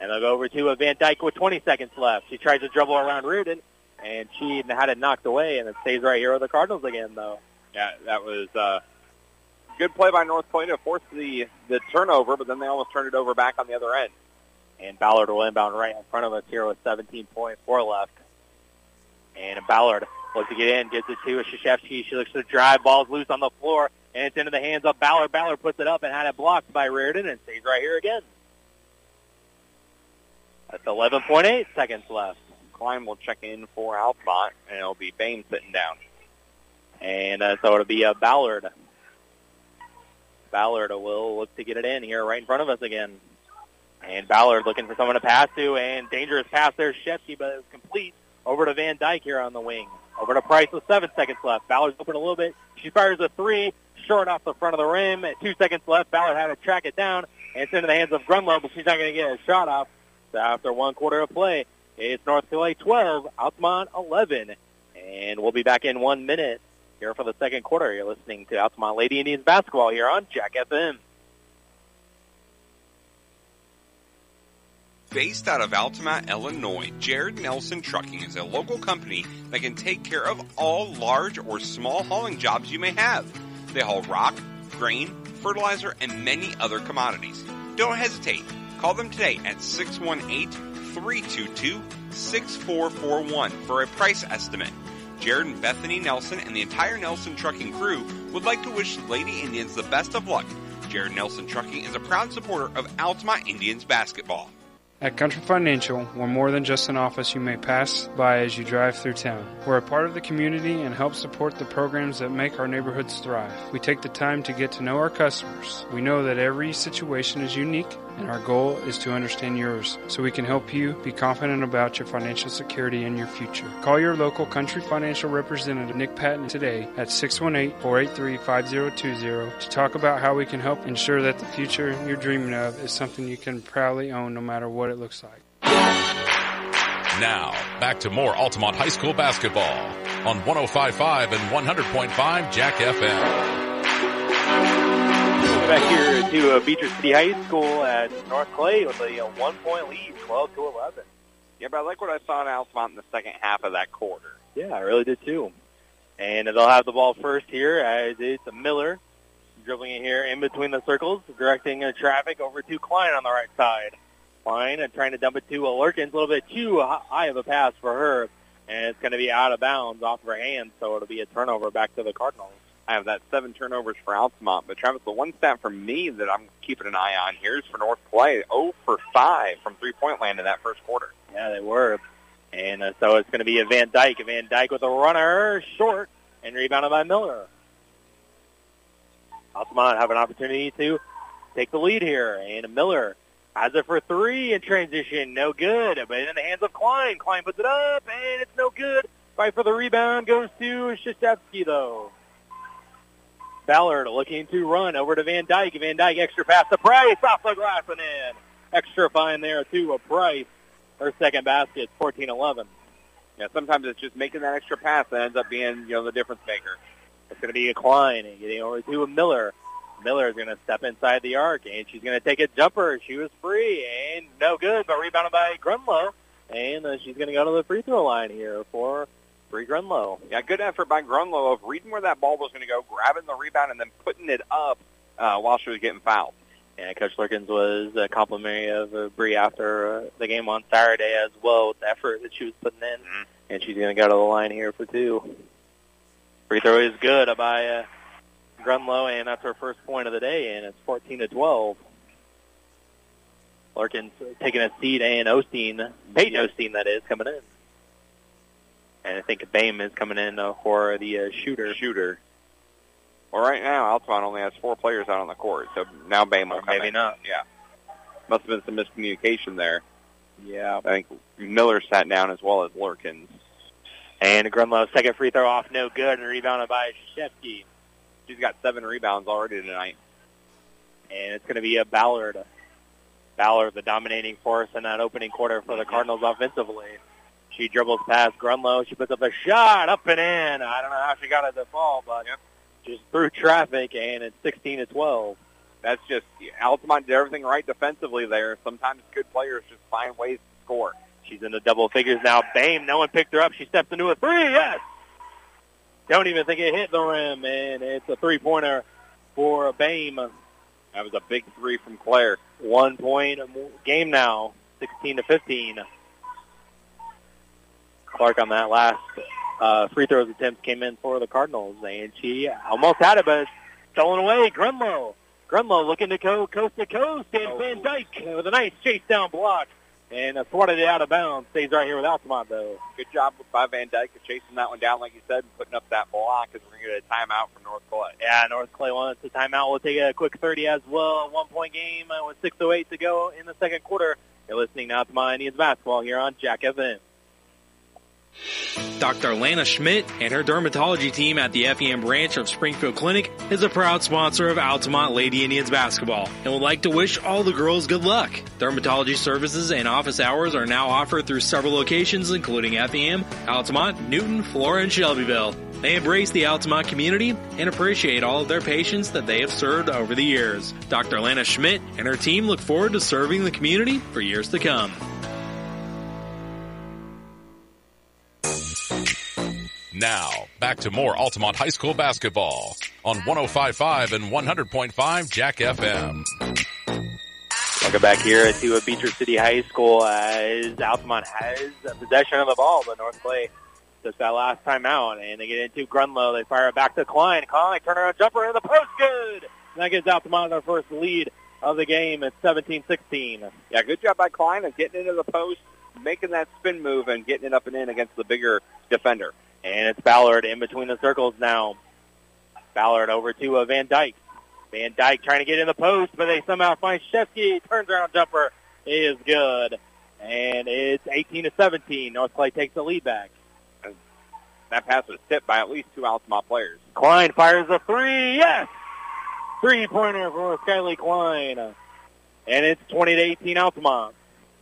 And they'll go over to Van Dyke with 20 seconds left. She tries to dribble around Reardon, and she had it knocked away, and it stays right here with the Cardinals again, though. Yeah, that was uh, good play by North Clay to force the, the turnover, but then they almost turned it over back on the other end. And Ballard will inbound right in front of us here with 17.4 left. And Ballard looks to get in, gets it to Shashevsky. She looks to drive, ball's loose on the floor, and it's into the hands of Ballard. Ballard puts it up and had it blocked by Reardon and stays right here again. That's 11.8 seconds left. Klein will check in for Altamont, and it'll be Bame sitting down. And uh, so it'll be uh, Ballard. Ballard will look to get it in here right in front of us again. And Ballard looking for someone to pass to, and dangerous pass there, Shefsky, but it was complete over to Van Dyke here on the wing. Over to Price with seven seconds left. Ballard's open a little bit. She fires a three, short off the front of the rim. At two seconds left, Ballard had to track it down, and it's into the hands of Grunlow, but she's not going to get a shot off. After one quarter of play, it's North Clay 12, Altamont 11. And we'll be back in one minute here for the second quarter. You're listening to Altamont Lady Indians basketball here on Jack FM. Based out of Altamont, Illinois, Jared Nelson Trucking is a local company that can take care of all large or small hauling jobs you may have. They haul rock, grain, fertilizer, and many other commodities. Don't hesitate. Call them today at 618-322-6441 for a price estimate. Jared and Bethany Nelson and the entire Nelson Trucking crew would like to wish Lady Indians the best of luck. Jared Nelson Trucking is a proud supporter of Altamont Indians basketball. At Country Financial, we're more than just an office you may pass by as you drive through town. We're a part of the community and help support the programs that make our neighborhoods thrive. We take the time to get to know our customers. We know that every situation is unique and our goal is to understand yours so we can help you be confident about your financial security and your future. Call your local Country Financial representative Nick Patton today at 618-483-5020 to talk about how we can help ensure that the future you're dreaming of is something you can proudly own no matter what it looks like. Now, back to more Altamont High School basketball on 105.5 and 100.5 Jack FM. Back here to uh, Beecher City High School at North Clay with a uh, one-point lead, 12 to 11. Yeah, but I like what I saw in Altamont in the second half of that quarter. Yeah, I really did too. And they'll have the ball first here as it's Miller dribbling it here in between the circles, directing uh, traffic over to Klein on the right side. Klein and trying to dump it to Lurkins, a little bit too high of a pass for her, and it's going to be out of bounds off of her hand, so it'll be a turnover back to the Cardinals. I have that seven turnovers for Altamont. But Travis, the one stat for me that I'm keeping an eye on here is for North Clay, 0 for 5 from three-point land in that first quarter. Yeah, they were. And uh, so it's going to be a Van Dyke. A Van Dyke with a runner short and rebounded by Miller. Altamont have an opportunity to take the lead here. And Miller has it for three in transition. No good. But in the hands of Klein. Klein puts it up, and it's no good. Fight for the rebound goes to Shashevsky, though. Ballard looking to run over to Van Dyke. Van Dyke extra pass to Price off the glass and in. Extra fine there to a Price. Her second basket, 14-11. Yeah, sometimes it's just making that extra pass that ends up being, you know, the difference maker. It's going to be a Klein and getting over to a Miller. Miller is going to step inside the arc, and she's going to take a jumper. She was free, and no good, but rebounded by Grunlow. And uh, she's going to go to the free throw line here for Bree Grunlow. Yeah, good effort by Grunlow of reading where that ball was going to go, grabbing the rebound, and then putting it up uh, while she was getting fouled. And Coach Lurkins was uh, complimentary of uh, Bree after uh, the game on Saturday as well with the effort that she was putting in. Mm-hmm. And she's going to go to the line here for two. Free throw is good by uh, Grunlow, and that's her first point of the day, and it's 14 to 12. Lurkins taking a seat, and Osteen, Peyton Osteen, that is, coming in. And I think Bame is coming in uh, for the uh, shooter. Shooter. Well, right now, Altamont only has four players out on the court, so now Bame will come maybe in. not. Yeah. Must have been some miscommunication there. Yeah, I think Miller sat down as well as Lurkins. And Grunlow's second free throw off, no good, and rebounded by Shevsky. She's got seven rebounds already tonight. And it's going to be a Ballard. Ballard, the dominating force in that opening quarter for the Cardinals offensively. She dribbles past Grunlow. She puts up a shot, up and in. I don't know how she got it to fall, but yep. just through traffic, and it's 16 to 12. That's just Altamont did everything right defensively there. Sometimes good players just find ways to score. She's in the double figures now. Bame, no one picked her up. She steps into a three. Yes. Don't even think it hit the rim, and it's a three-pointer for Bame. That was a big three from Claire. One point game now, 16 to 15. Clark on that last uh, free throws attempt came in for the Cardinals, and she almost had it, but stolen away. Grunlow. Grunlow looking to go coast to coast, and oh. Van Dyke with a nice chase down block and swatted it out of bounds. Stays right here with Altamont, though. Good job by Van Dyke of chasing that one down, like you said, and putting up that block as we're going to get a timeout from North Clay. Yeah, North Clay wants a timeout. We'll take a quick 30 as well. One-point game uh, with 6.08 to go in the second quarter. You're listening now to my Indians basketball here on Jack FM. Dr. Lana Schmidt and her dermatology team at the FEM branch of Springfield Clinic is a proud sponsor of Altamont Lady Indians basketball and would like to wish all the girls good luck. Dermatology services and office hours are now offered through several locations including FEM, Altamont, Newton, Flora, and Shelbyville. They embrace the Altamont community and appreciate all of their patients that they have served over the years. Dr. Lana Schmidt and her team look forward to serving the community for years to come. Now, back to more Altamont High School basketball on 105.5 and 100.5 Jack FM. Welcome back here to Beecher City High School as Altamont has possession of the ball, but North Clay took that last time out, and they get into Grunlow. They fire it back to Klein. Klein, turnaround jumper in the post, good! And that gives Altamont their first lead of the game at 17-16. Yeah, good job by Klein of getting into the post, making that spin move, and getting it up and in against the bigger defender. And it's Ballard in between the circles now. Ballard over to uh, Van Dyke. Van Dyke trying to get in the post, but they somehow find Shevsky. Turns around jumper is good. And it's 18 to 17. North Clay takes the lead back. That pass was tipped by at least two Altamont players. Klein fires a three. Yes! Three-pointer for Skyly Klein. And it's 20 to 18 Altamont.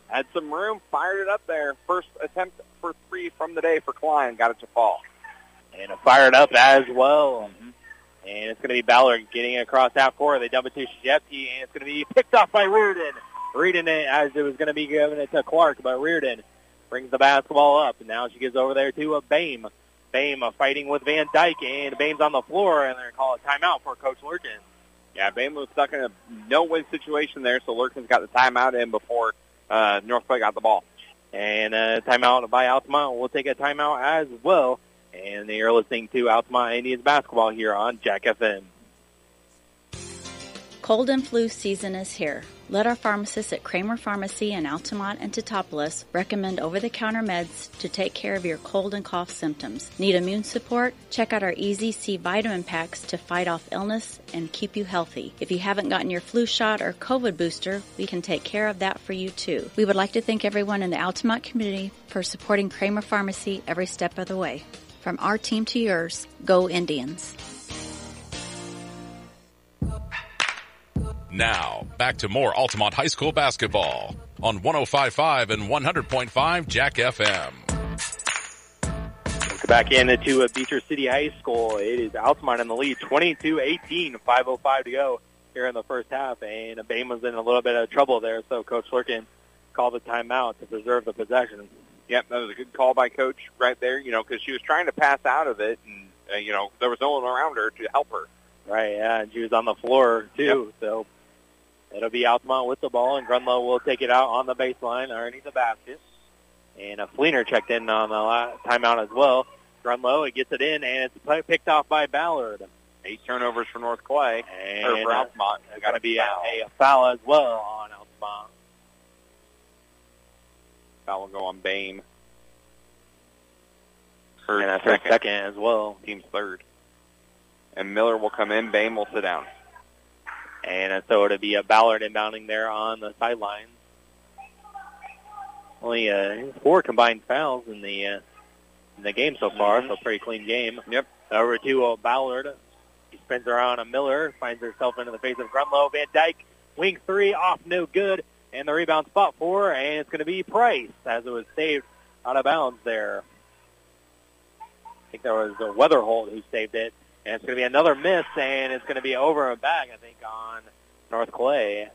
Had some room, fired it up there. First attempt for three from the day for Klein, got it to fall. And it fired up as well. And it's going to be Ballard getting it across half court. They dump it to Shevsky, and it's going to be picked off by Reardon. Reardon, as it was going to be given it to Clark, but Reardon brings the basketball up. And now she gets over there to a Bame. Bame fighting with Van Dyke, and Bame's on the floor, and they're going to call a timeout for Coach Lurkin. Yeah, Bame was stuck in a no-win situation there, so Lurkin's got the timeout in before uh, North Clay got the ball. And a timeout by Altamont. We'll take a timeout as well. And you're listening to Altamont Indians basketball here on Jack FM. Cold and flu season is here. Let our pharmacists at Kramer Pharmacy in Altamont and Teutopolis recommend over-the-counter meds to take care of your cold and cough symptoms. Need immune support? Check out our Easy C vitamin packs to fight off illness and keep you healthy. If you haven't gotten your flu shot or COVID booster, we can take care of that for you too. We would like to thank everyone in the Altamont community for supporting Kramer Pharmacy every step of the way. From our team to yours, go Indians. Now, back to more Altamont High School basketball on 105.5 and 100.5 Jack FM. Welcome back into a Beecher City High School. It is Altamont in the lead, 22-18, 5.05 to go here in the first half. And Bama's in a little bit of trouble there, so Coach Lurkin called a timeout to preserve the possession. Yep, that was a good call by Coach right there, you know, because she was trying to pass out of it, and, uh, you know, there was no one around her to help her. Right, yeah, and she was on the floor, too, yep. so It'll be Altamont with the ball, and Grunlow will take it out on the baseline underneath the basket. And a Fleener checked in on the timeout as well. Grunlow, it gets it in, and it's picked off by Ballard. Eight turnovers for North Clay. And or for Altamont. It's got to be a, a, foul as well on Altamont. Foul will go on Bame. Her and that's second. second as well. Team's third. And Miller will come in. Bame will sit down. And so it'll be a Ballard inbounding there on the sidelines. only uh, four combined fouls in the uh, in the game so far, Mhm. so pretty clean game. Yep. Over to uh, Ballard. He spins around a Miller, finds herself into the face of Grunlow. Van Dyke, wing three, off no good, and the rebound spot four, and it's going to be Price as it was saved out of bounds there. I think there was a Weatherholt who saved it, and it's going to be another miss, and it's going to be over and back, I think, on North Clay.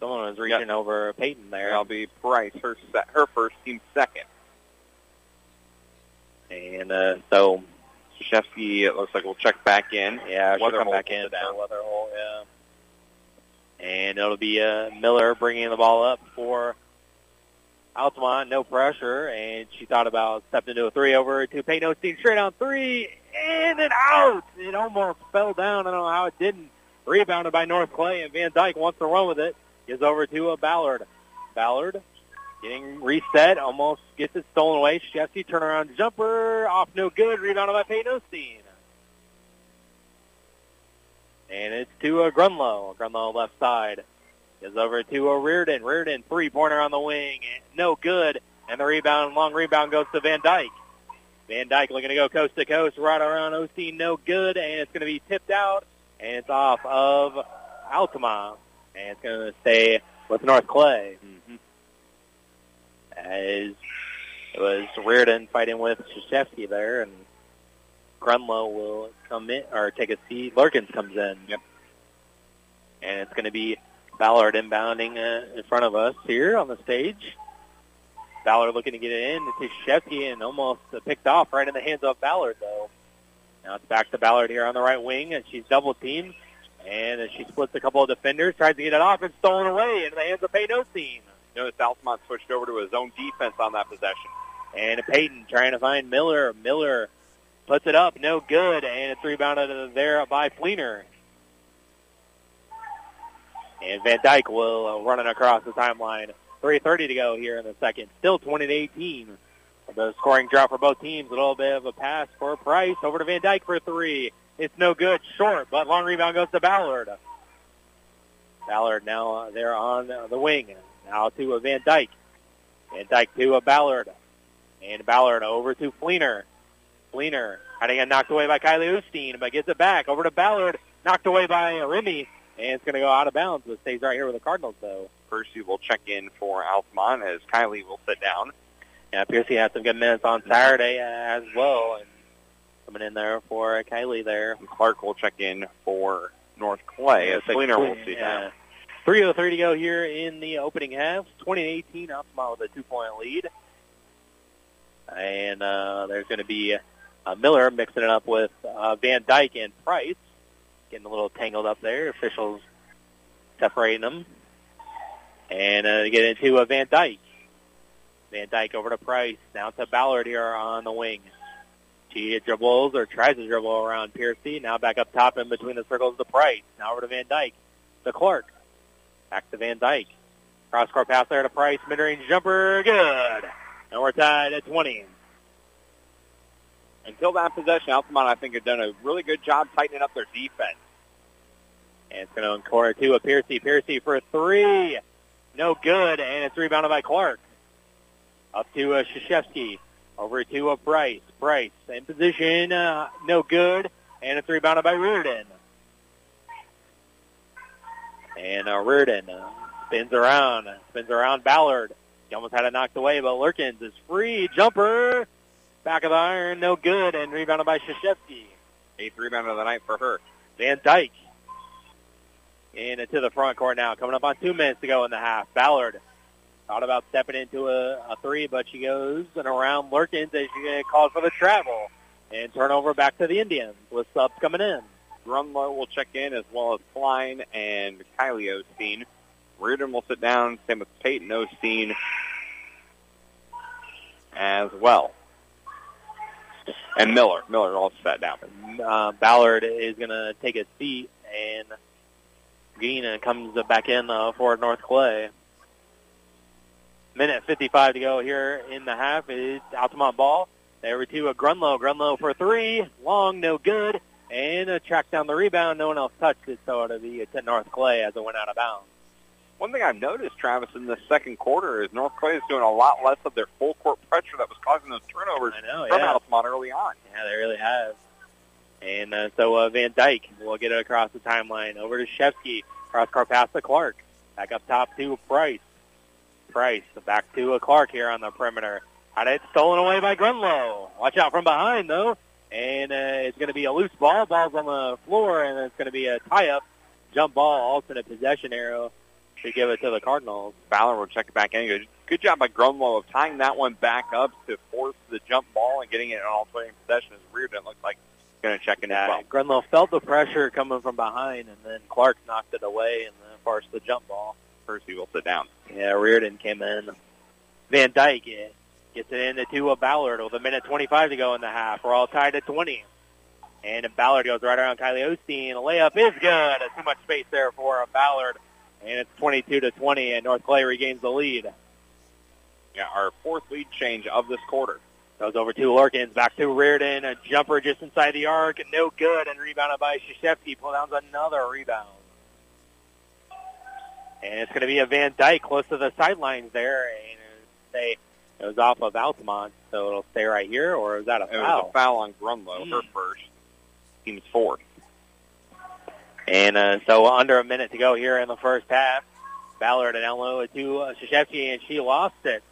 Someone was reaching over Peyton there. That'll be Price, her se- her first, team second. And uh, so, Shefsky, it looks like we'll check back in. yeah, she'll come back in down. Weatherholt, yeah. And it'll be uh, Miller bringing the ball up for Altamont, no pressure, and she thought about stepping into a three over to Peyton Osteen, straight on three, in and out. It almost fell down. I don't know how it didn't. Rebounded by North Clay, and Van Dyke wants to run with it. Gives over to a Ballard. Ballard getting reset, almost gets it stolen away. Shefsky turnaround jumper, off no good. Rebounded by Peyton Osteen. And it's to a Grunlow. Grunlow left side. Is over to a Reardon. Reardon three-pointer on the wing. No good. And the rebound, long rebound goes to Van Dyke. Van Dyke looking to go coast to coast, right around OC, no good, and it's going to be tipped out, and it's off of Altamont, and it's going to stay with North Clay. Mm-hmm. As it was Reardon fighting with Shashevsky there, and Grunlow will come in or take a seat. Lurkins comes in. Yep. And it's going to be Ballard inbounding uh, in front of us here on the stage. Ballard looking to get it in to Shefsky and almost picked off right in the hands of Ballard though. Now it's back to Ballard here on the right wing and she's double teamed and as she splits a couple of defenders, tries to get it off and stolen away into the hands of Osteen. Notice Altamont switched over to his own defense on that possession. And Peyton trying to find Miller. Miller puts it up, no good, and it's rebounded there by Fleener. And Van Dyke will run it across the timeline. 3.30 to go here in the second. Still 20-18. The scoring drop for both teams. A little bit of a pass for Price over to Van Dyke for three. It's no good, short, but long rebound goes to Ballard. Ballard now uh, there on uh, the wing. Now to Van Dyke. Van Dyke to a Ballard. And Ballard over to Fleener. Fleener had to get knocked away by Kylie Osteen, but gets it back over to Ballard. Knocked away by uh, Remy. And it's going to go out of bounds, but stays right here with the Cardinals, though. Percy will check in for Altamont as Kylie will sit down. Yeah, Piercy had some good minutes on Saturday uh, as well, and coming in there for Kylie there. Clark will check in for North Clay as Fleener will sit down. 3.03 to go here in the opening half. 20-18, Altamont with a two-point lead. And uh, there's going to be uh, Miller mixing it up with uh, Van Dyke and Price. Getting a little tangled up there. Officials separating them. And uh, get into uh, Van Dyke. Van Dyke over to Price. Now to Ballard here on the wing. She dribbles or tries to dribble around Piercy. Now back up top in between the circles to Price. Now over to Van Dyke. To Clark. Back to Van Dyke. Cross-court pass there to Price. Mid-range jumper. Good. And we're tied at 20. Until that possession, Altamont, I think, had done a really good job tightening up their defense. And it's going to encore to a Piercy. Piercy for three. No good. And it's rebounded by Clark. Up to uh, Shashevsky. Over to a Price. Price in position. Uh, no good. And it's rebounded by Reardon. And uh, Reardon uh, spins around. Spins around Ballard. He almost had it knocked away, but Lurkins is free. Jumper. Back of the iron. No good. And rebounded by Shashevsky. Eighth rebound of the night for her. Van Dyke. And into the front court now. Coming up on two minutes to go in the half. Ballard thought about stepping into a, a three, but she goes and around Lurkins as she calls for the travel. And turnover back to the Indians with subs coming in. Grunlow will check in as well as Klein and Kylie Osteen. Reardon will sit down. Same with Peyton Osteen as well. And Miller. Miller also sat down. Uh, Ballard is going to take a seat, and Geena comes back in uh, for North Clay. Minute 55 to go here in the half. It's Altamont ball. There to a Grunlow. Grunlow for three. Long, no good. And a track down the rebound. No one else touched it, so it'll be to North Clay as it went out of bounds. one thing I've noticed, Travis, in the second quarter is North Clay is doing a lot less of their full court pressure that was causing those turnovers I know, from yeah. Altamont early on. Yeah, they really have. And uh, so uh, Van Dyke will get it across the timeline over to Shevsky. Cross car pass to Clark. Back up top to Price. Price back to a Clark here on the perimeter. Had it stolen away by Grunlow. Watch out from behind though. And uh, it's going to be a loose ball. Ball's on the floor, and it's going to be a tie-up jump ball, alternate possession arrow to give it to the Cardinals. Ballard will check it back in. Good, job by Grunlow of tying that one back up to force the jump ball and getting it in alternating possession. As Reardon looks like going to check in as Yeah, well. Grunlow felt the pressure coming from behind, and then Clark knocked it away and then forced the jump ball. Percy will sit down. Yeah, Reardon came in. Van Dyke gets it into to a Ballard with a minute 25 to go in the half. We're all tied at 20. And Ballard goes right around Kylie Osteen. A layup is good. Too much space there for a Ballard. And it's 22 to 20, and North Clay regains the lead. Yeah, our fourth lead change of this quarter. Goes over to Lurkins, back to Reardon. A jumper just inside the arc, no good, and rebounded by Shashevsky. Pull down another rebound. And it's going to be a Van Dyke close to the sidelines there, and say it was off of Altamont, so it'll stay right here, or is that a foul? It was a foul on Grunlow, her Mm. first. Team's fourth. And uh, so under a minute to go here in the first half. Ballard and Elmo to uh, Shashevsky, and she lost it.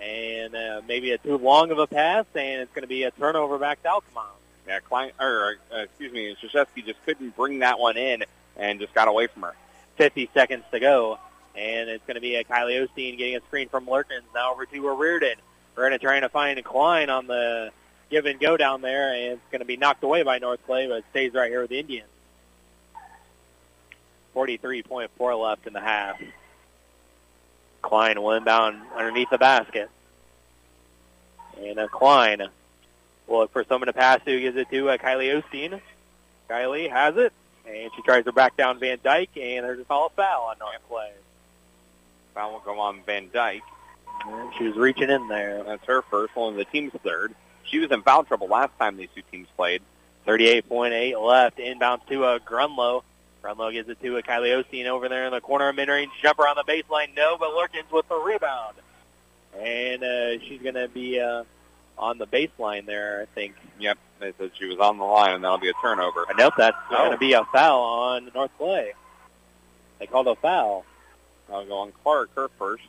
And uh, maybe a too long of a pass, and it's going to be a turnover back to Altamont. Yeah, Klein, or uh, excuse me, Shashevsky just couldn't bring that one in and just got away from her. 50 seconds to go. And it's going to be a Kylie Osteen getting a screen from Lurkins. Now over to Reardon. Reardon trying to find Klein on the give and go down there, and it's going to be knocked away by North Clay, but stays right here with the Indians. 43.4 left in the half. Klein will inbound underneath the basket. And a Klein will look for someone to pass to, gives it to uh, Kylie Osteen. Kylie has it, and she tries to back down Van Dyke, and there's a call of foul on North Clay. Foul will go on Van Dyke. And she was reaching in there. That's her first, only the team's third. She was in foul trouble last time these two teams played. 38.8 left. Inbounds to uh, Grunlow. Grunlow gives it to uh, Kylie Osteen over there in the corner. Of mid-range jumper on the baseline. No, but Lurkins with the rebound. And uh, she's going to be uh, on the baseline there, I think. Yep, they said she was on the line, and that'll be a turnover. I nope, that's Oh. going to be a foul on North Clay. They called a foul. I'll go on Clark, her first.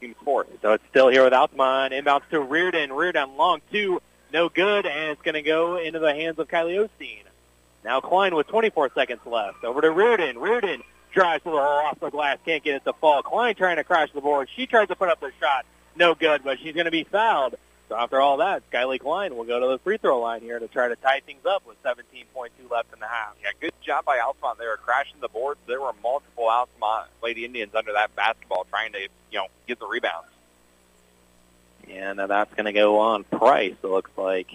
Team's fourth. So it's still here with Altamont. Inbounds to Reardon. Reardon long two. No good, and it's going to go into the hands of Kylie Osteen. Now Klein with 24 seconds left. Over to Reardon. Reardon drives the hole off the glass. Can't get it to fall. Klein trying to crash the board. She tries to put up the shot. No good, but she's going to be fouled. So after all that, Skyly Klein will go to the free throw line here to try to tie things up with 17.2 left in the half. Yeah, good job by Altamont. They were crashing the boards. There were multiple Altamont Lady Indians under that basketball trying to, you know, get the rebounds. And uh, that's going to go on Price, it looks like.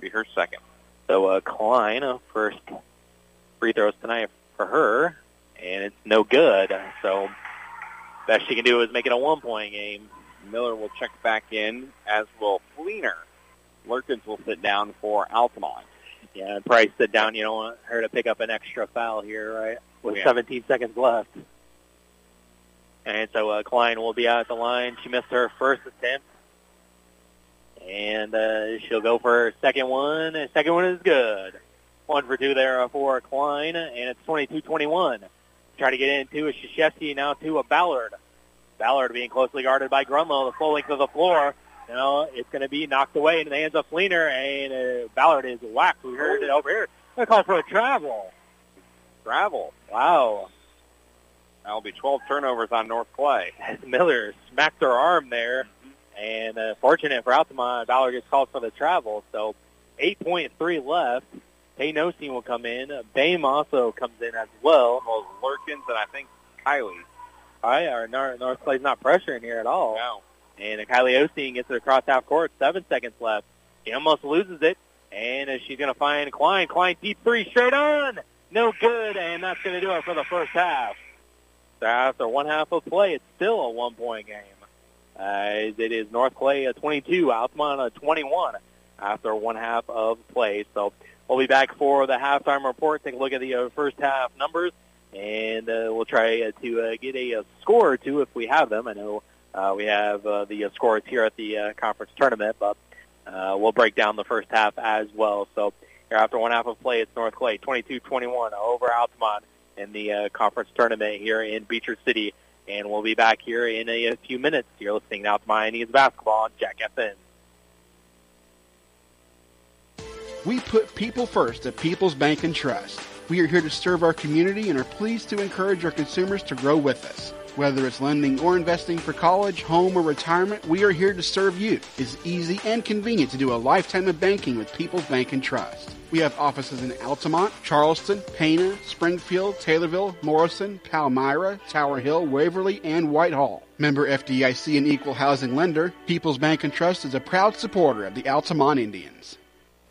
Be her second. So uh, Klein, uh, first free throws tonight for her, and it's no good. So best she can do is make it a one-point game. Miller will check back in, as will Fleener. Lurkins will sit down for Altamont. Yeah, and Price sit down. You don't want her to pick up an extra foul here, right? With Yeah. 17 seconds left. And so uh, Klein will be out at the line. She missed her first attempt. And uh, she'll go for her second one. And second one is good. One for two there for Klein, and it's 22-21. Try to get into a Shashevsky now to a Ballard. Ballard being closely guarded by Grunlow, the full length of the floor. You know, it's going to be knocked away into the hands of Fleener, and uh, Ballard is whacked. We heard it over here. They're calling for a travel. Travel. Wow. That'll be 12 turnovers on North Clay. Miller smacked her arm there, and uh, fortunate for Altamont, Ballard gets called for the travel. So 8.3 left. Payne Osteen will come in. Bame also comes in as well. Well, Lurkins and I think Kylie. All right, our North, North Clay's not pressuring here at all. No. And uh, Kylie Osteen gets it across half court. Seven seconds left. She almost loses it. And uh, she's going to find Klein. Klein deep three straight on. No good. And that's going to do it for the first half. So after one half of play, it's still a one-point game. Uh, it is North Clay a 22, Altamont a 21 after one half of play. So we'll be back for the halftime report. Take a look at the uh, first half numbers. and uh, we'll try uh, to uh, get a, a score or two if we have them. I know uh, we have the scores here at the conference tournament, but we'll break down the first half as well. So here after one half of play, it's North Clay 22-21 over Altamont in the conference tournament here in Beecher City. And we'll be back here in a, a few minutes. You're listening now to Miami Indians basketball on Jack FM. We put people first at People's Bank and Trust. We are here to serve our community and are pleased to encourage our consumers to grow with us. Whether it's lending or investing for college, home, or retirement, we are here to serve you. It's easy and convenient to do a lifetime of banking with People's Bank and Trust. We have offices in Altamont, Charleston, Pana, Springfield, Taylorville, Morrison, Palmyra, Tower Hill, Waverly, and Whitehall. Member FDIC and equal housing lender, People's Bank and Trust is a proud supporter of the Altamont Indians.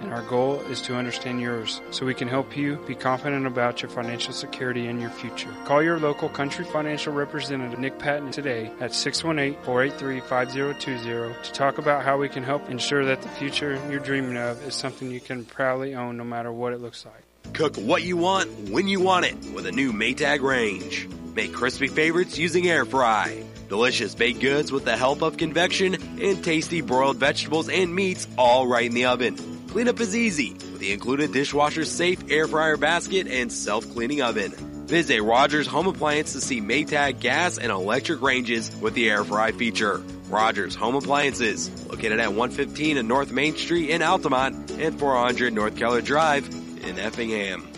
and our goal is to understand yours so we can help you be confident about your financial security and your future. Call your local Country Financial representative Nick Patton today at 618-483-5020 to talk about how we can help ensure that the future you're dreaming of is something you can proudly own no matter what it looks like. Cook what you want when you want it with a new Maytag range. Make crispy favorites using air fry. Delicious baked goods with the help of convection and tasty broiled vegetables and meats all right in the oven. Cleanup is easy with the included dishwasher safe air fryer basket and self-cleaning oven. Visit Rogers Home Appliance to see Maytag gas and electric ranges with the air fry feature. Rogers Home Appliances, located at 115 and North Main Street in Altamont and 400 North Keller Drive in Effingham.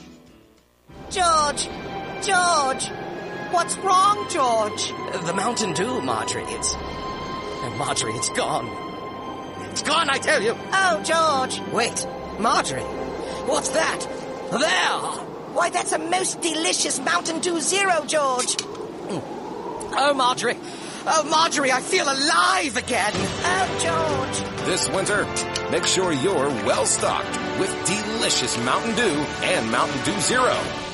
George! George! What's wrong, George? The Mountain Dew, Marjorie. It's. Marjorie, it's gone. It's gone, I tell you! Oh, George! Wait, Marjorie! What's that? There! Why, that's a most delicious Mountain Dew Zero, George! Hmm. Oh, Marjorie! Oh, Marjorie, I feel alive again! Oh, George! This winter, make sure you're well stocked with delicious Mountain Dew and Mountain Dew Zero.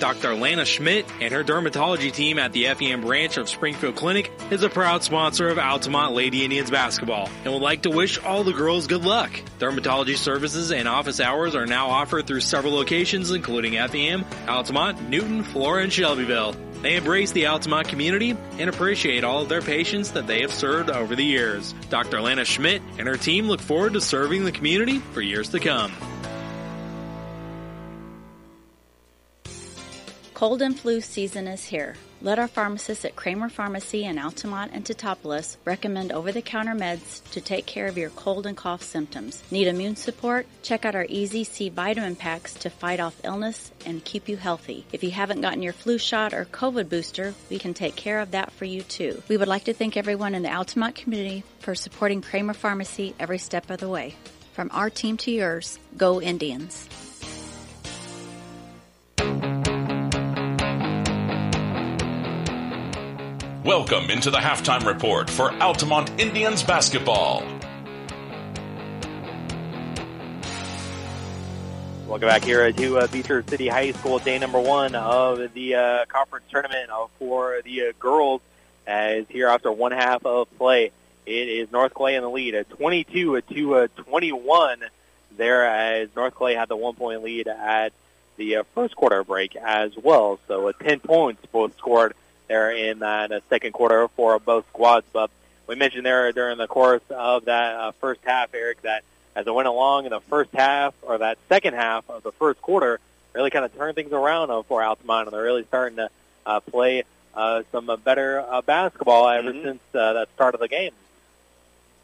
Dr. Lana Schmidt and her dermatology team at the FEM branch of Springfield Clinic is a proud sponsor of Altamont Lady Indians basketball and would like to wish all the girls good luck. Dermatology services and office hours are now offered through several locations including FEM, Altamont, Newton, Flora, and Shelbyville. They embrace the Altamont community and appreciate all of their patients that they have served over the years. Dr. Lana Schmidt and her team look forward to serving the community for years to come. Cold and flu season is here. Let our pharmacists at Kramer Pharmacy in Altamont and Teutopolis recommend over the counter meds to take care of your cold and cough symptoms. Need immune support? Check out our Easy C vitamin packs to fight off illness and keep you healthy. If you haven't gotten your flu shot or COVID booster, we can take care of that for you too. We would like to thank everyone in the Altamont community for supporting Kramer Pharmacy every step of the way. From our team to yours, go Indians. Welcome into the halftime report for Altamont Indians basketball. Welcome back here to uh, Beecher City High School, day number one of the uh, conference tournament uh, for the uh, girls. As here after one half of play, it is North Clay in the lead at 22 to uh, 21. There, as North Clay had the one point lead at the uh, first quarter break as well. So, uh, 10 points both scored there in that uh, second quarter for both squads. But we mentioned there during the course of that uh, first half, Eric, that as it went along in the first half or that second half of the first quarter, really kind of turned things around for Altamont, and they're really starting to uh, play uh, some uh, better uh, basketball ever Mhm. since uh, that start of the game.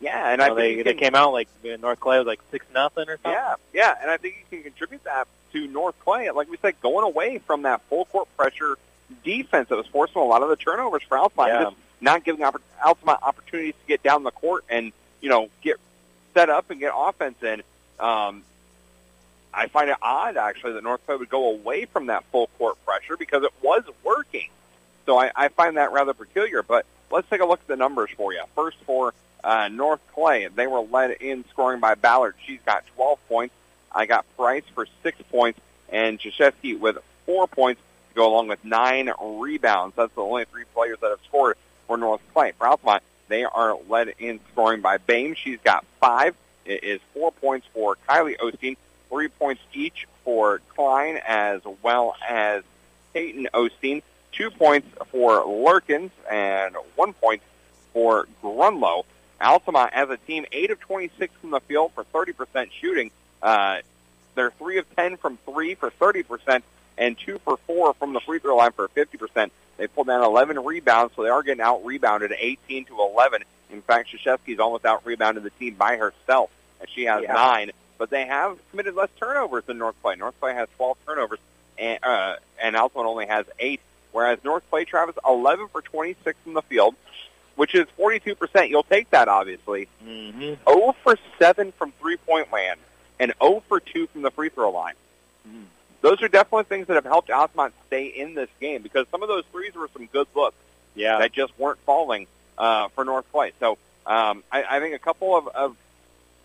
Yeah, and I think they you they can- came out like North Clay was like six nothing or something. Yeah, yeah, and I think you can contribute that to North Clay. Like we said, going away from that full court pressure defense that was forcing a lot of the turnovers for Altamont, Yeah. just not giving Altamont opportunities to get down the court and you know get set up and get offense in. Um, I find it odd actually that North Clay would go away from that full court pressure because it was working. So I, I find that rather peculiar. But let's take a look at the numbers for you. First for uh, North Clay, they were led in scoring by Ballard. She's got 12 points. I got Price for six points, and Shashevsky with four points go along with nine rebounds. That's the only three players that have scored for North Clay. For Altamont, they are led in scoring by Bame. She's got five. It is four points for Kylie Osteen, three points each for Klein, as well as Peyton Osteen, two points for Lurkins, and one point for Grunlow. Altamont, as a team, 8 of 26 from the field for 30% shooting. Uh, they're 3 of 10 from 3 for 30%, and 2 for 4 from the free throw line for 50%. They pulled down 11 rebounds, so they are getting out-rebounded 18 to 11. In fact, Shashevsky's almost out-rebounded the team by herself, and she has Yeah. 9. But they have committed less turnovers than North Clay. North Clay has 12 turnovers, and, uh, and Altamont only has 8, whereas North Clay, Travis, 11 for 26 from the field, which is 42%. You'll take that, obviously. Mm-hmm. 0 for 7 from three-point land and 0 for 2 from the free throw line. Those are definitely things that have helped Altamont stay in this game because some of those threes were some good looks Yeah. that just weren't falling uh, for North Clay. So um, I, I think a couple of, of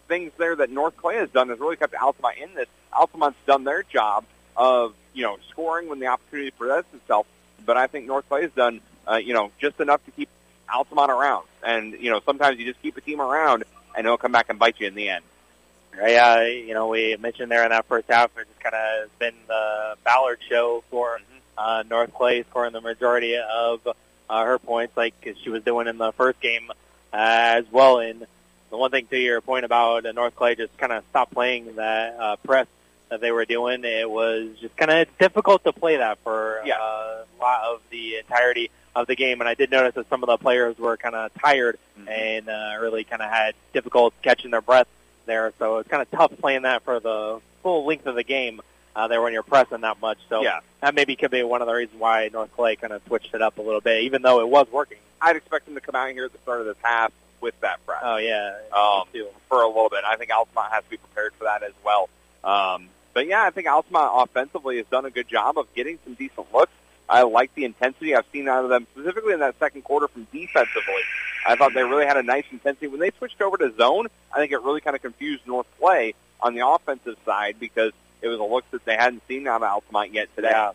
things there that North Clay has done has really kept Altamont in this. Altamont's done their job of you know scoring when the opportunity presents itself, but I think North Clay has done uh, you know just enough to keep Altamont around. And you know sometimes you just keep a team around and it'll come back and bite you in the end. Right, uh, you know, we mentioned there in that first half, it's just kind of been the Ballard show for uh, North Clay, scoring the majority of uh, her points, like she was doing in the first game uh, as well. And the one thing to your point about uh, North Clay just kind of stopped playing that uh, press that they were doing, it was just kind of difficult to play that for Yeah. uh, a lot of the entirety of the game. And I did notice that some of the players were kind of tired and uh, really kind of had difficult catching their breath there. So it's kind of tough playing that for the full length of the game uh, there when you're pressing that much. So Yeah. that maybe could be one of the reasons why North Clay kind of switched it up a little bit, even though it was working. I'd expect them to come out here at the start of this half with that press. Oh yeah, um, for a little bit. I think Altamont has to be prepared for that as well. Um, but yeah, I think Altamont offensively has done a good job of getting some decent looks. I like the intensity I've seen out of them, specifically in that second quarter from defensively. I thought they really had a nice intensity. When they switched over to zone, I think it really kind of confused North Clay on the offensive side because it was a look that they hadn't seen out of Altamont yet today. Yeah,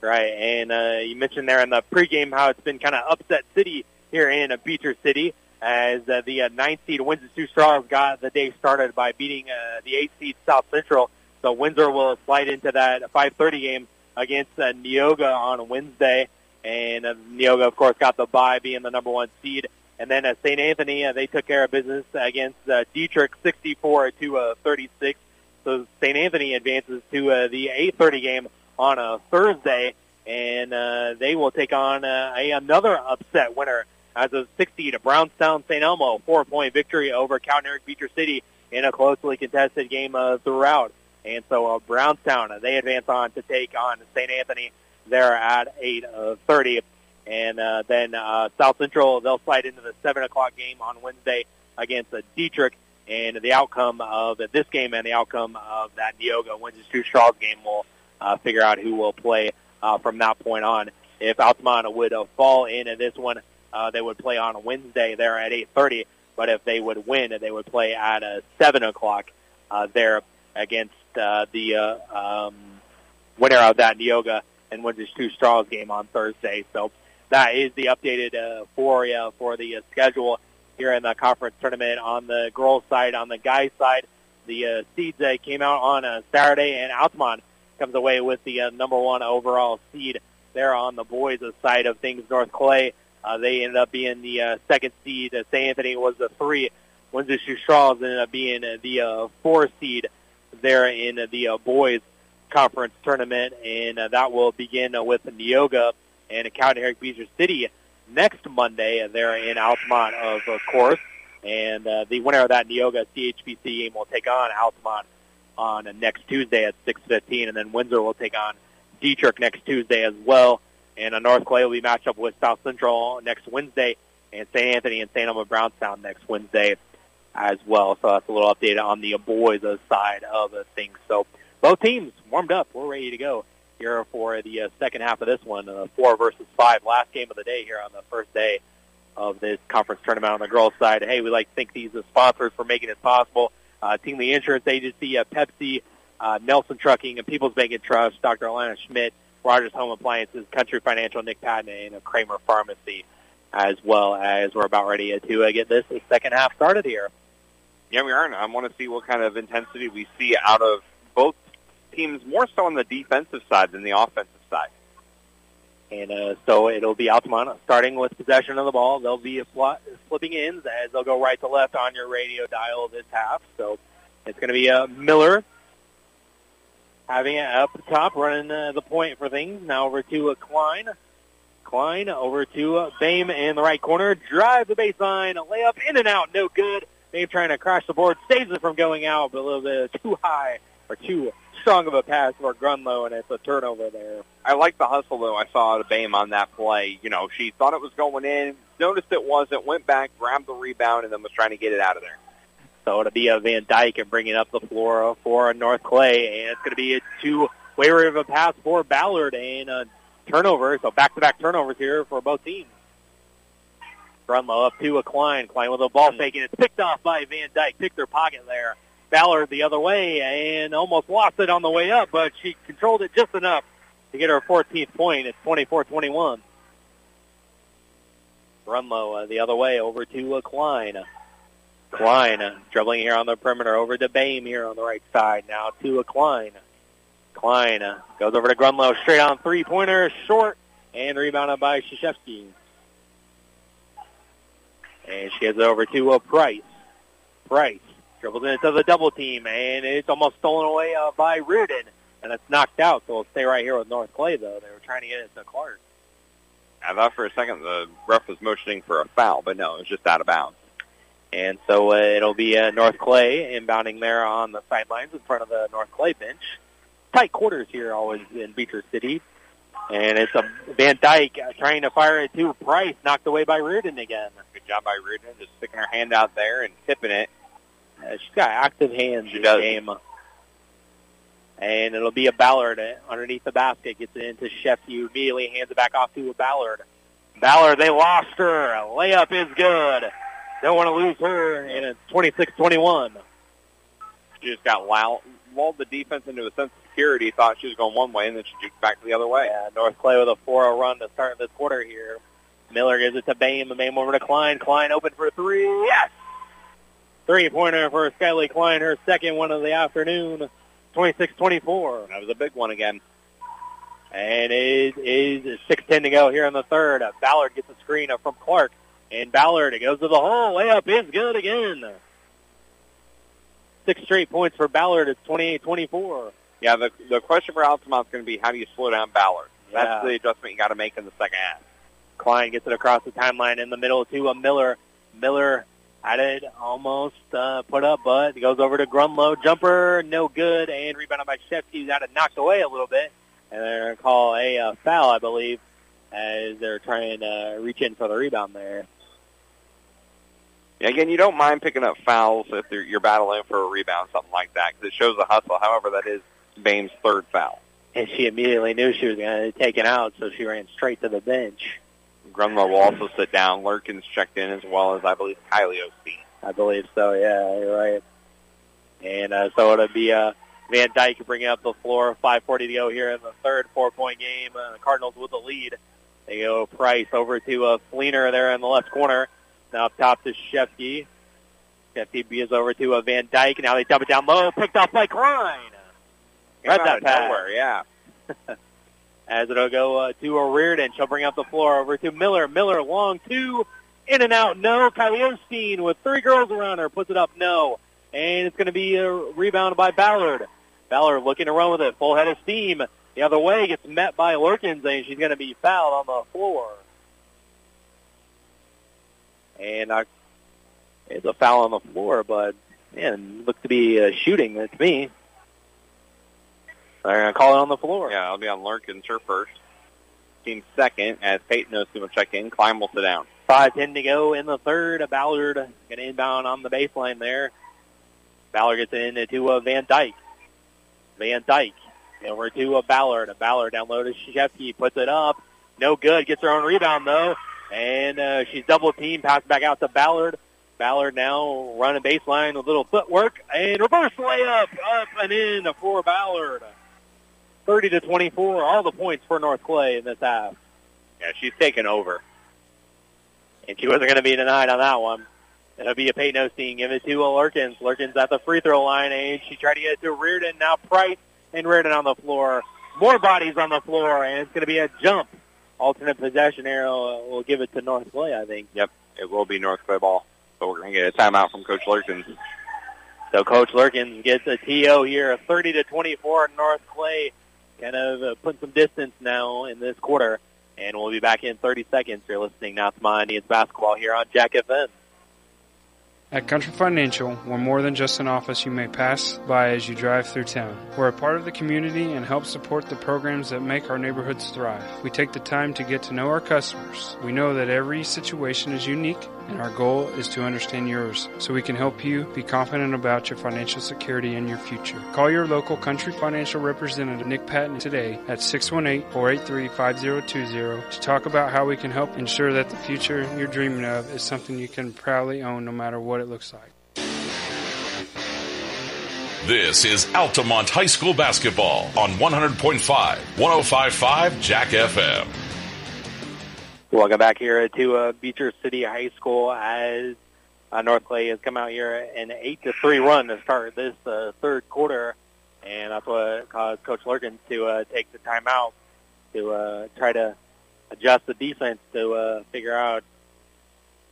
right. And uh, you mentioned there in the pregame how it's been kind of upset city here in uh, Beecher City as uh, the uh, ninth seed Windsor Stew-Stras got the day started by beating uh, the eighth seed South Central. So Windsor will slide into that 5:30 game against uh, Neoga on Wednesday, and uh, Neoga, of course, got the bye, being the number one seed. And then uh, St. Anthony, uh, they took care of business against uh, Dieterich, 64 to uh, 36. So St. Anthony advances to uh, the 8:30 game on a Thursday, and uh, they will take on uh, a, another upset winner as a 60 to Brownstown St. Elmo, four-point victory over Herrick Beecher City in a closely contested game uh, throughout. And so uh, Brownstown, they advance on to take on St. Anthony there at 8:30. And uh, then uh, South Central, they'll slide into the 7 o'clock game on Wednesday against uh, Dieterich. And the outcome of this game and the outcome of that Neoga Windsor Stew-Stras game will uh, figure out who will play uh, from that point on. If Altamont would uh, fall in this one, uh, they would play on Wednesday there at 8.30. But if they would win, they would play at uh, 7 o'clock uh, there against the uh, um, winner of that Neoga and Windsor Stew-Stras game on Thursday. So that is the updated uh, for uh, for the uh, schedule here in the conference tournament on the girls' side. On the guys' side, the uh, seeds uh, came out on a Saturday, and Altamont comes away with the uh, number one overall seed there on the boys' side of things. North Clay, uh, they ended up being the uh, second seed. Uh, St. Anthony was the three. Windsor Straws ended up being uh, the uh, four seed there in the uh, boys' conference tournament, and uh, that will begin uh, with Neoga and Cowden Herrick Beecher City next Monday. Uh, there in Altamont, of uh, course, and uh, the winner of that Neoga CHBC game will take on Altamont on uh, next Tuesday at 6:15, and then Windsor will take on Dieterich next Tuesday as well. And uh, North Clay will be matched up with South Central next Wednesday, and St. Anthony and St. Elmo Brownstown next Wednesday as well. So that's a little update on the boys' side of things. So both teams warmed up. We're ready to go here for the uh, second half of this one, uh, four versus five, last game of the day here on the first day of this conference tournament on the girls' side. Hey, we like to thank these uh, sponsors for making it possible. Uh, Tingley Insurance Agency, uh, Pepsi, uh, Nelson Trucking, and People's Bank and Trust, Dr. Alana Schmidt, Rogers Home Appliances, Country Financial, Nick Patton, and Kramer Pharmacy, as well as we're about ready to get this second half started here. Yeah, we are. And I want to see what kind of intensity we see out of both teams, more so on the defensive side than the offensive side. And uh, so it'll be Altamont starting with possession of the ball. They'll be fl- flipping ends as they'll go right to left on your radio dial this half. So it's going to be uh, Miller having it up top, running uh, the point for things. Now over to uh, Klein. Klein over to uh, Bame in the right corner. Drive the baseline. Layup in and out. No good. Bame trying to crash the board. Saves it from going out, but a little bit too high or too strong of a pass for Grunlow, and it's a turnover there. I like the hustle, though, I saw out of Bame on that play. You know, she thought it was going in, noticed it wasn't, went back, grabbed the rebound, and then was trying to get it out of there. So it'll be a Van Dyke and bringing up the floor for North Clay, and it's going to be a two-way of a pass for Ballard and a turnover. So back-to-back turnovers here for both teams. Grunlow up to a Klein. Klein with a ball fake, and it's picked off by Van Dyke. Picked their pocket there. Ballard the other way and almost lost it on the way up, but she controlled it just enough to get her 14th point. It's 24-21. Grunlow uh, the other way over to uh, Klein. Klein uh, dribbling here on the perimeter over to Bame here on the right side. Now to a Klein. Klein uh, goes over to Grunlow straight on three-pointer, short, and rebounded by Shashevsky. And she gets it over to uh, Price. Price dribbles in into the double team, and it's almost stolen away uh, by Reardon, and it's knocked out. So we'll stay right here with North Clay, though. They were trying to get it to Clark. I thought for a second the ref was motioning for a foul, but no, it was just out of bounds. And so uh, it'll be uh, North Clay inbounding there on the sidelines in front of the North Clay bench. Tight quarters here always in Beecher City. And it's a Van Dyke trying to fire it to Price, knocked away by Reardon again. Good job by Reardon, just sticking her hand out there and tipping it. Uh, she's got active hands she in does. game. And it'll be a Ballard underneath the basket. Gets it into Sheffield. Immediately hands it back off to a Ballard. Ballard, they lost her. A layup is good. Don't want to lose her. And it's 26-21. She just got lulled, lulled the defense into a sense of thought she was going one way, and then she juked back the other way. Yeah, North Clay with a 4-0 run to start this quarter here. Miller gives it to Bame. Bame over to Klein. Klein open for three. Yes! Three-pointer for Skyly Klein, her second one of the afternoon. 26-24. That was a big one again. And it is 6.10 to go here in the third. Ballard gets a screen up from Clark. And Ballard, it goes to the hole. Layup is good again. Six straight points for Ballard. It's 28-24. Yeah, the the question for Altamont's going to be how do you slow down Ballard? That's Yeah. the adjustment you got to make in the second half. Klein gets it across the timeline in the middle to a Miller. Miller had it almost uh, put up, but it goes over to Grunlow. Jumper, no good, and rebounded by who's had it knocked away a little bit. And they're going to call a uh, foul, I believe, as they're trying to reach in for the rebound there. Yeah, again, you don't mind picking up fouls if you're, you're battling for a rebound, something like that, because it shows a hustle. However, that is Bame's third foul. And she immediately knew she was going to take it out, so she ran straight to the bench. Grunlow will also sit down. Lurkins checked in as well as, I believe, Kylie Osteen. I believe so. Yeah, you're right. And uh, so it'll be uh, Van Dyke bringing up the floor. 5:40 to go here in the third four-point game. Uh, the Cardinals with the lead. They go Price over to uh, Fleener there in the left corner. Now up top to Shefke. Shefke is over to uh, Van Dyke. Now they dump it down low. Picked off by Klein. Read out that pass. nowhere, yeah. As it'll go uh, to a Reardon. She'll bring up the floor over to Miller. Miller long two. In and out. No. Kylie Osteen with three girls around her. Puts it up. No. And it's going to be a rebound by Ballard. Ballard looking to run with it. Full head of steam. The other way gets met by Lurkins and she's going to be fouled on the floor. And uh, it's a foul on the floor, but man, looked to be uh, shooting to me. They're going to call it on the floor. Yeah, I'll be on Lurkins, her first. Team second, as Peyton knows to check in. Klein will sit down. Five ten to go in the third. Ballard going to inbound on the baseline there. Ballard gets it into uh, Van Dyke. Van Dyke over to a Ballard. A Ballard down low to Shefke. Puts it up. No good. Gets her own rebound though. And uh, she's double teamed. Pass back out to Ballard. Ballard now running baseline with a little footwork. And reverse layup up and in for Ballard. 30 to 24. All the points for North Clay in this half. Yeah, she's taken over. And she wasn't going to be denied on that one. It'll be a Peyton Osteen. Give it to uh, Lurkins. Lurkins at the free throw line, and she tried to get it to Reardon. Now Price and Reardon on the floor. More bodies on the floor, and it's going to be a jump. Alternate possession arrow we'll give it to North Clay, I think. Yep, it will be North Clay ball. But we're going to get a timeout from Coach Lurkins. So Coach Lurkins gets a TO here, 30 to 24. North Clay kind of uh, putting some distance now in this quarter. And we'll be back in 30 seconds. You're listening now to my Indians basketball here on Jack FM. At Country Financial, we're more than just an office you may pass by as you drive through town. We're a part of the community and help support the programs that make our neighborhoods thrive. We take the time to get to know our customers. We know that every situation is unique, and our goal is to understand yours so we can help you be confident about your financial security and your future. Call your local Country Financial representative, Nick Patton, today at 618-483-5020 to talk about how we can help ensure that the future you're dreaming of is something you can proudly own no matter what it looks like. This is Altamont High School basketball on 100.5, 105.5 Jack FM. Welcome back here to uh, Beecher City High School as uh, North Clay has come out here an eight to three run to start this uh, third quarter, and that's what caused Coach Lurkins to uh, take the timeout to uh, try to adjust the defense to uh, figure out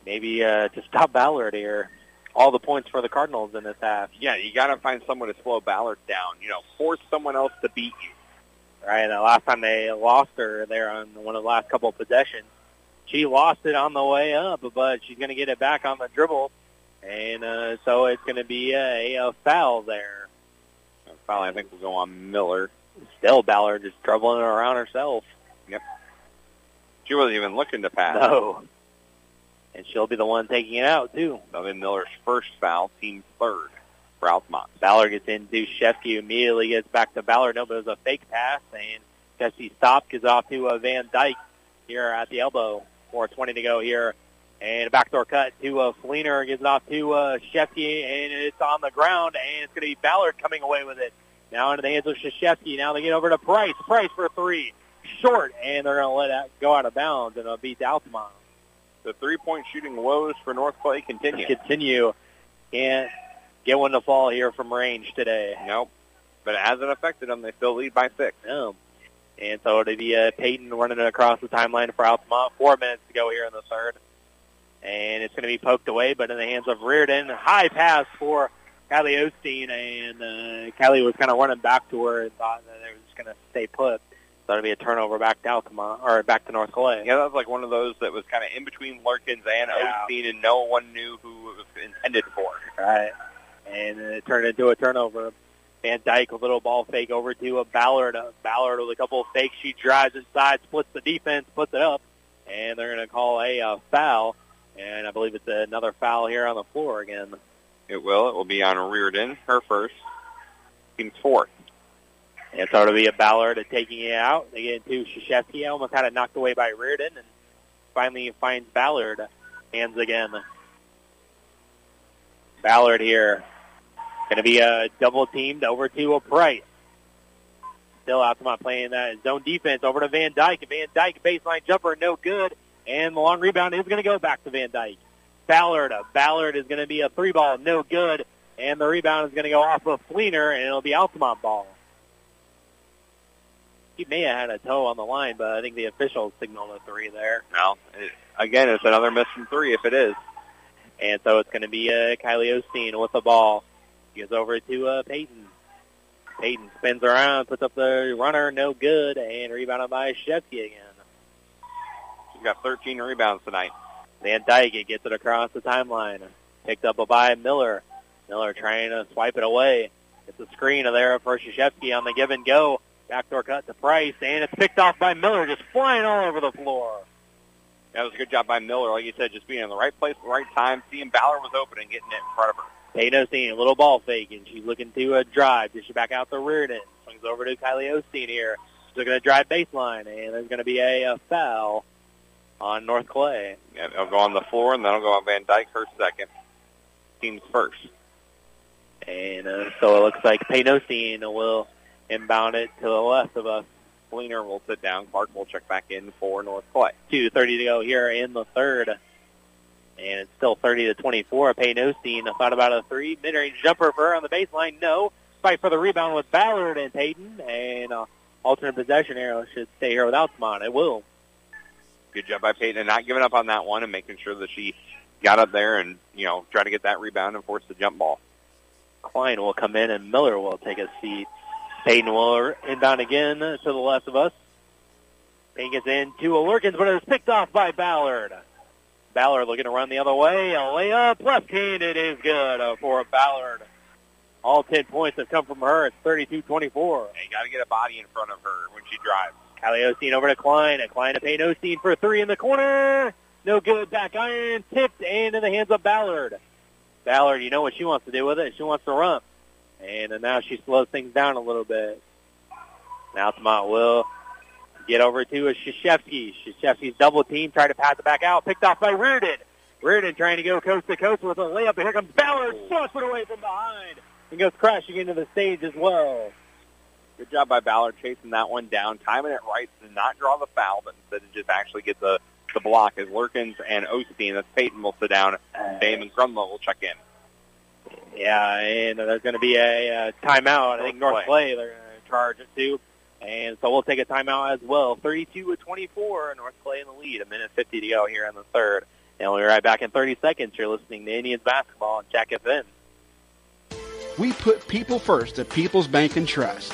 maybe uh, to stop Ballard here. All the points for the Cardinals in this half. Yeah, you got to find someone to slow Ballard down. You know, force someone else to beat you. Right. And the last time they lost her there on one of the last couple of possessions, she lost it on the way up, but she's going to get it back on the dribble, and uh, so it's going to be a, a foul there. A foul, I think, will go on Miller. Still, Ballard just dribbling around herself. Yep. She wasn't even looking to pass. No. And she'll be the one taking it out, too. That'll Miller's first foul, team third for Altamont. Ballard gets into Shefsky, immediately gets back to Ballard. No, but it was a fake pass, and Shefsky stopped, gets off to uh, Van Dyke here at the elbow. 4.20 to go here. And a backdoor cut to uh, Fleener, gives it off to uh, Shefsky, and it's on the ground, and it's going to be Ballard coming away with it. Now into the hands of Shashevsky. Now they get over to Price. Price for three. Short, and they're going to let it go out of bounds, and it'll be Altamont. The three-point shooting woes for North Clay continue. Continue. Can't get one to fall here from range today. Nope. But it hasn't affected them. They still lead by six. No. And so it'll be uh, Peyton running across the timeline for Altamont. Four minutes to go here in the third. And it's going to be poked away, but in the hands of Reardon. High pass for Kylie Osteen, and uh, Kylie was kind of running back to her and thought that they were just going to stay put. So it'll be a turnover back to Altamont, or back to North Clay. Yeah, that was like one of those that was kind of in between Lurkins and Yeah. Osteen, and no one knew who it was intended for. Right. And it turned into a turnover. Van Dyke, a little ball fake over to a Ballard. Uh, Ballard with a couple of fakes. She drives inside, splits the defense, puts it up, and they're going to call a uh, foul. And I believe it's another foul here on the floor again. It will. It will be on Reardon, her first. Team's fourth. And so it'll be a Ballard taking it out. They get into Shashevsky, almost had it knocked away by Reardon, and finally finds Ballard. Hands again. Ballard here. Going to be a double teamed over to a Price. Still Altamont playing that zone defense over to Van Dyke. Van Dyke baseline jumper, no good. And the long rebound is going to go back to Van Dyke. Ballard. Ballard is going to be a three ball, no good. And the rebound is going to go off of Fleener, and it'll be Altamont ball. He may have had a toe on the line, but I think the officials signaled a three there. Well, it, again, it's another miss from three if it is. And so it's going to be uh, Kylie Osteen with the ball. Gives over to uh, Peyton. Peyton spins around, puts up the runner, no good, and rebounded by Shevsky again. She's got 13 rebounds tonight. Van Dyke gets it across the timeline. Picked up by Miller. Miller trying to swipe it away. It's a screen there for Shashevsky on the give and go. Backdoor cut to Price, and it's picked off by Miller, just flying all over the floor. That was a good job by Miller. Like you said, just being in the right place at the right time, seeing Ballard was open and getting it in front of her. Peyton Osteen, a little ball fake, and she's looking to a drive. Dish it back out to Reardon. Swings over to Kylie Osteen here. She's looking to drive baseline, and there's going to be a, a foul on North Clay. Yeah, it'll go on the floor, and then it'll go on Van Dyke, her second. Team's first. And uh, so it looks like Peyton Osteen will inbound it to the left of us. Fleener will sit down. Clark will check back in for North Clay. 2.30 to go here in the third. And it's still 30 to 24. Peyton Osteen thought about a three. Mid-range jumper for her on the baseline. No. Fight for the rebound with Ballard and Peyton. And uh, alternate possession arrow should stay here with Altamont. It will. Good job by Peyton and not giving up on that one and making sure that she got up there and, you know, try to get that rebound and force the jump ball. Klein will come in and Miller will take a seat. Peyton will inbound again to the left of us. Payne gets in to Lurkins, but it's picked off by Ballard. Ballard looking to run the other way. A layup left-handed is good uh, for Ballard. All 10 points have come from her. It's 32-24. And you got to get a body in front of her when she drives. Kylie Osteen over to Klein. A Klein to Payne Osteen for three in the corner. No good. Back iron tipped and in the hands of Ballard. Ballard, you know what she wants to do with it. She wants to run. And uh, now she slows things down a little bit. Now Altamont will get over to a Shashevsky. Shashevsky's double team, try to pass it back out. Picked off by Reardon. Reardon trying to go coast to coast with a layup. Here comes Ballard. Sauce it away from behind. And goes crashing into the stage as well. Good job by Ballard chasing that one down, timing it right to not draw the foul, but instead just actually get the, the block as Lurkins and Osteen, that's Peyton, will sit down. Bame and Grunlow will check in. Yeah, and there's going to be a, a timeout. I think North Clay they're going to charge it too. And so we'll take a timeout as well. 32 to 24, North Clay in the lead. A minute 50 to go here in the third. And we'll be right back in 30 seconds. You're listening to Indians basketball on Jack FM. We put people first at People's Bank and Trust.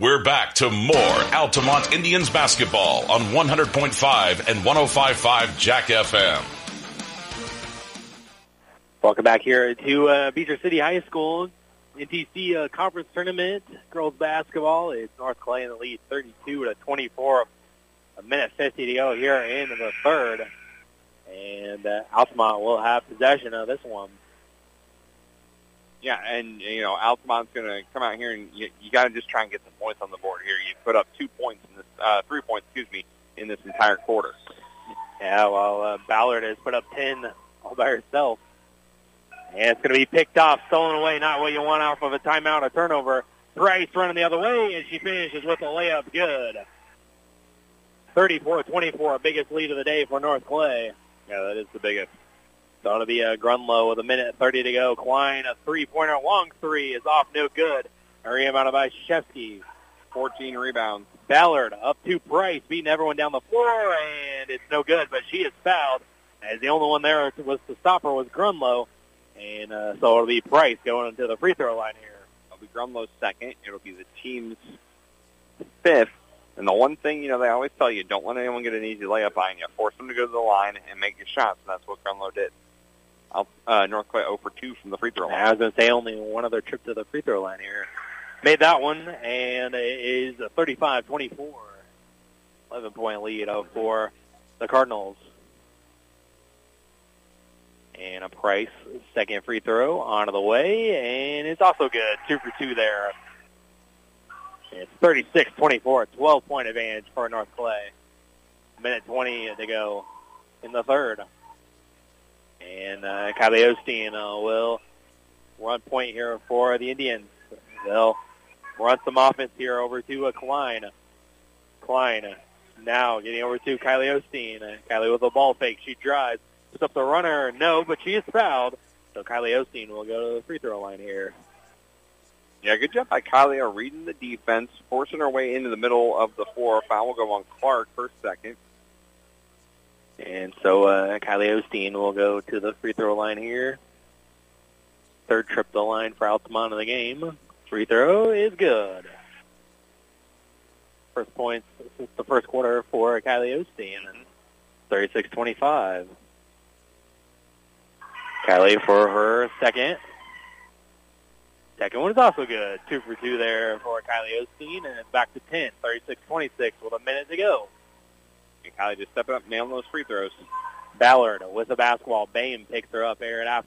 We're back to more Altamont Indians basketball on 100.5 and 105.5 Jack FM. Welcome back here to uh, Beecher City High School NTC uh, conference tournament girls basketball. It's North Clay in the lead, 32 to 24. A minute 50 to go here in the third, and uh, Altamont will have possession of this one. Yeah, and you know Altamont's going to come out here, and you, you got to just try and get some points on the board here. You put up two points in this, uh, three points, excuse me, in this entire quarter. Yeah, well, uh, Ballard has put up ten all by herself, and it's going to be picked off, stolen away. Not what you want off of a timeout, a turnover. Price running the other way, and she finishes with a layup. Good. 34-24, biggest lead of the day for North Clay. Yeah, that is the biggest. So it'll be a Grunlow with a minute 30 to go. Klein, a three-pointer, long three is off, no good. A rebound by Shevsky. 14 rebounds. Ballard up to Price, beating everyone down the floor, and it's no good, but she is fouled. As the only one there was to stop her was Grunlow. And uh, so it'll be Price going into the free throw line here. It'll be Grunlow's second. It'll be the team's fifth. And the one thing, you know, they always tell you, don't let anyone get an easy layup on you. Force them to go to the line and make your shots, and that's what Grunlow did. Uh, North Clay 0 for 2 from the free throw line. I was going to say only one other trip to the free throw line here. Made that one, and it is a 35-24. 11-point lead for the Cardinals. And a Price second free throw onto the way, and it's also good. Two for two there. It's 36-24, 12-point advantage for North Clay. Minute 20 to go in the third. And uh, Kylie Osteen uh, will run point here for the Indians. They'll run some offense here over to uh, Klein. Klein uh, now getting over to Kylie Osteen. Kylie with a ball fake. She drives. Puts up the runner. No, but she is fouled. So Kylie Osteen will go to the free throw line here. Yeah, good job by Kylie reading the defense, forcing her way into the middle of the floor. Foul will go on Clark for second. And so uh, Kylie Osteen will go to the free throw line here. Third trip to the line for Altamont in the game. Free throw is good. First points since the first quarter for Kylie Osteen. 36-25. Kylie for her second. Second one is also good. Two for two there for Kylie Osteen, and it's back to 10, 36-26 with a minute to go. Kylie just stepping up, nailing those free throws. Ballard with the basketball. Bame picks her up there at half.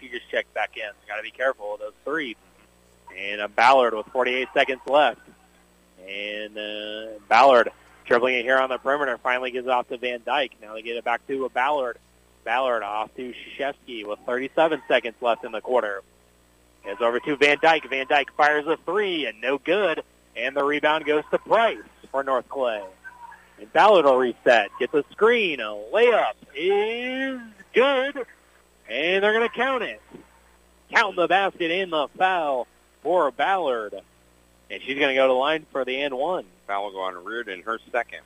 She just checks back in. Got to be careful of those threes. And uh, Ballard with 48 seconds left. And uh, Ballard dribbling it here on the perimeter. Finally gives it off to Van Dyke. Now they get it back to a Ballard. Ballard off to Shashevsky with 37 seconds left in the quarter. It's over to Van Dyke. Van Dyke fires a three and no good. And the rebound goes to Price for North Clay. And Ballard will reset. Gets a screen. A layup is good. And they're going to count it. Count the basket in the foul for Ballard. And she's going to go to the line for the end one. Foul will go on Reardon, her second.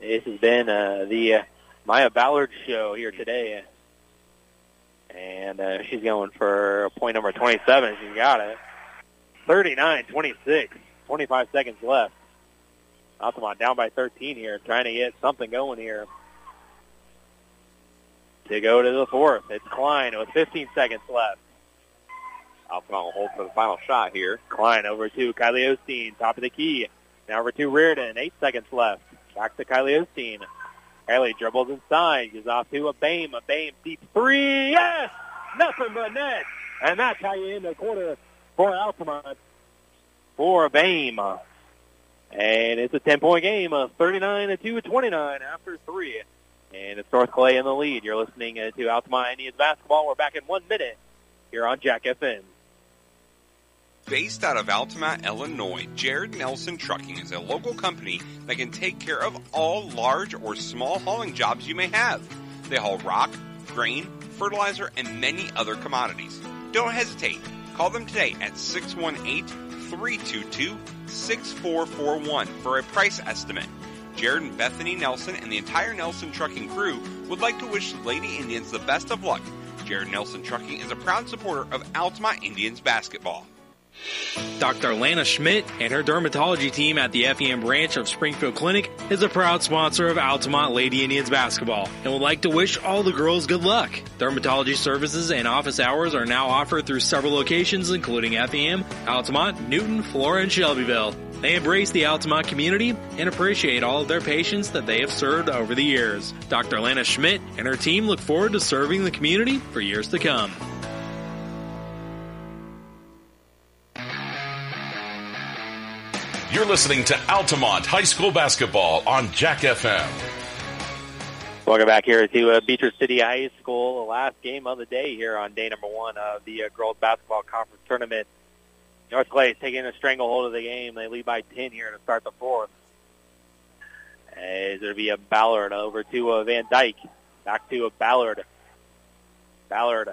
This has been uh, the uh, Maya Ballard show here today. And uh, she's going for point number 27. She's got it. 39-26. 25 seconds left. Altamont down by 13 here, trying to get something going here. To go to the fourth, it's Klein with 15 seconds left. Altamont will hold for the final shot here. Klein over to Kylie Osteen, top of the key. Now over to Reardon, eight seconds left. Back to Kylie Osteen. Kylie dribbles inside, gives off to a Bame, a Bame deep three, yes! Nothing but net! And that's how you end the quarter for Altamont for Bame. And it's a 10-point game, a 39 to 29 after three. And it's North Clay in the lead. You're listening uh, to Altamont Indians basketball. We're back in one minute here on Jack FM. Based out of Altamont, Illinois, Jared Nelson Trucking is a local company that can take care of all large or small hauling jobs you may have. They haul rock, grain, fertilizer, and many other commodities. Don't hesitate. Call them today at 618 322 6441 for a price estimate. Jared and Bethany Nelson and the entire Nelson Trucking crew would like to wish the Lady Indians the best of luck. Jared Nelson Trucking is a proud supporter of Altamont Indians basketball. Dr. Lana Schmidt and her dermatology team at the FEM branch of Springfield Clinic is a proud sponsor of Altamont Lady Indians basketball and would like to wish all the girls good luck. Dermatology services and office hours are now offered through several locations including FEM, Altamont, Newton, Flora, and Shelbyville. They embrace the Altamont community and appreciate all of their patients that they have served over the years. Dr. Lana Schmidt and her team look forward to serving the community for years to come. You're listening to Altamont High School Basketball on Jack FM. Welcome back here to uh, Beecher City High School, the last game of the day here on day number one of the uh, Girls Basketball Conference Tournament. North Clay is taking a stranglehold of the game. They lead by 10 here to start the fourth. As there be a Ballard over to a Van Dyke. Back to a Ballard. Ballard,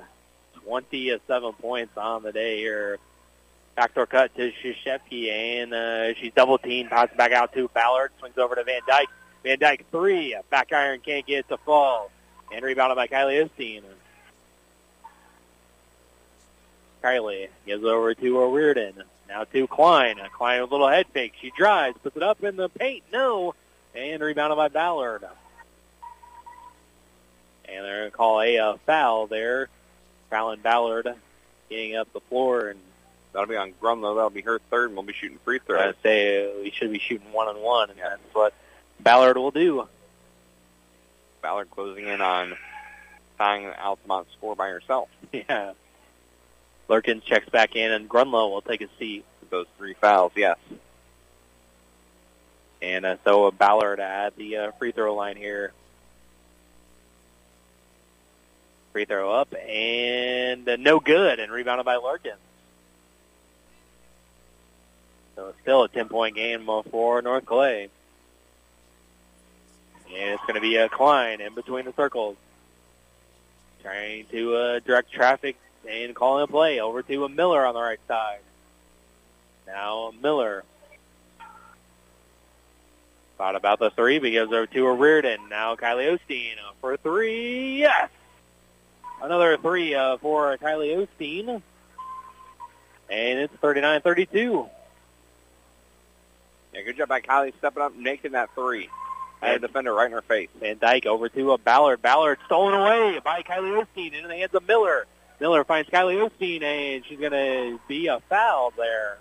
27 points on the day here. Backdoor cut to Shashevsky, and uh, she's double teamed. Passes back out to Ballard. Swings over to Van Dyke. Van Dyke three. Back iron can't get it to fall. And rebounded by Kylie Osteen. Kylie gives it over to a Reardon. Now to Klein. Klein with a little head fake. She drives, puts it up in the paint. No. And rebounded by Ballard. And they're going to call a foul there. Fouling Ballard getting up the floor and That'll be on Grunlow. That'll be her third, and we'll be shooting free throws. I'd say we should be shooting one on one, and that's what Ballard will do. Ballard closing in on tying the Altamont score by herself. Yeah. Lurkins checks back in, and Grunlow will take a seat. With those three fouls, yes. And uh, so Ballard at the uh, free throw line here. Free throw up, and uh, no good, and rebounded by Lurkins. So it's still a 10-point game for North Clay. And it's going to be a Klein in between the circles. Trying to uh, direct traffic and calling a play over to a Miller on the right side. Now Miller. Thought about the three, but goes over to a Reardon. Now Kylie Osteen for three. Yes! Another three uh, for Kylie Osteen. And it's 39-32. Yeah, good job by Kylie stepping up making that three. Had a defender right in her face. Van Dyke over to a Ballard. Ballard stolen away by Kylie Osteen into the hands of Miller. Miller finds Kylie Osteen, and she's going to be a foul there.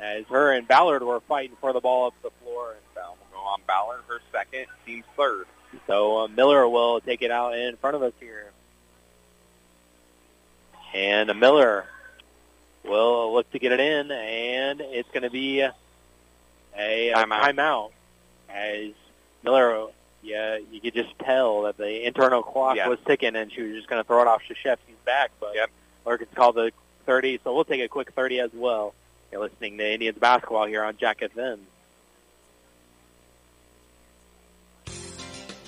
As her and Ballard were fighting for the ball up the floor. And foul will go on Ballard, her second, team's third. So uh, Miller will take it out in front of us here. And uh, Miller will look to get it in, and it's going to be a, a uh, Timeout. timeout. As Miller, yeah, you could just tell that the internal clock Yeah. was ticking, and she was just going to throw it off Shashevsky's back. But Yep. Lurkins called the 30, so we'll take a quick 30 as well. You're listening to Indians basketball here on Jack FM.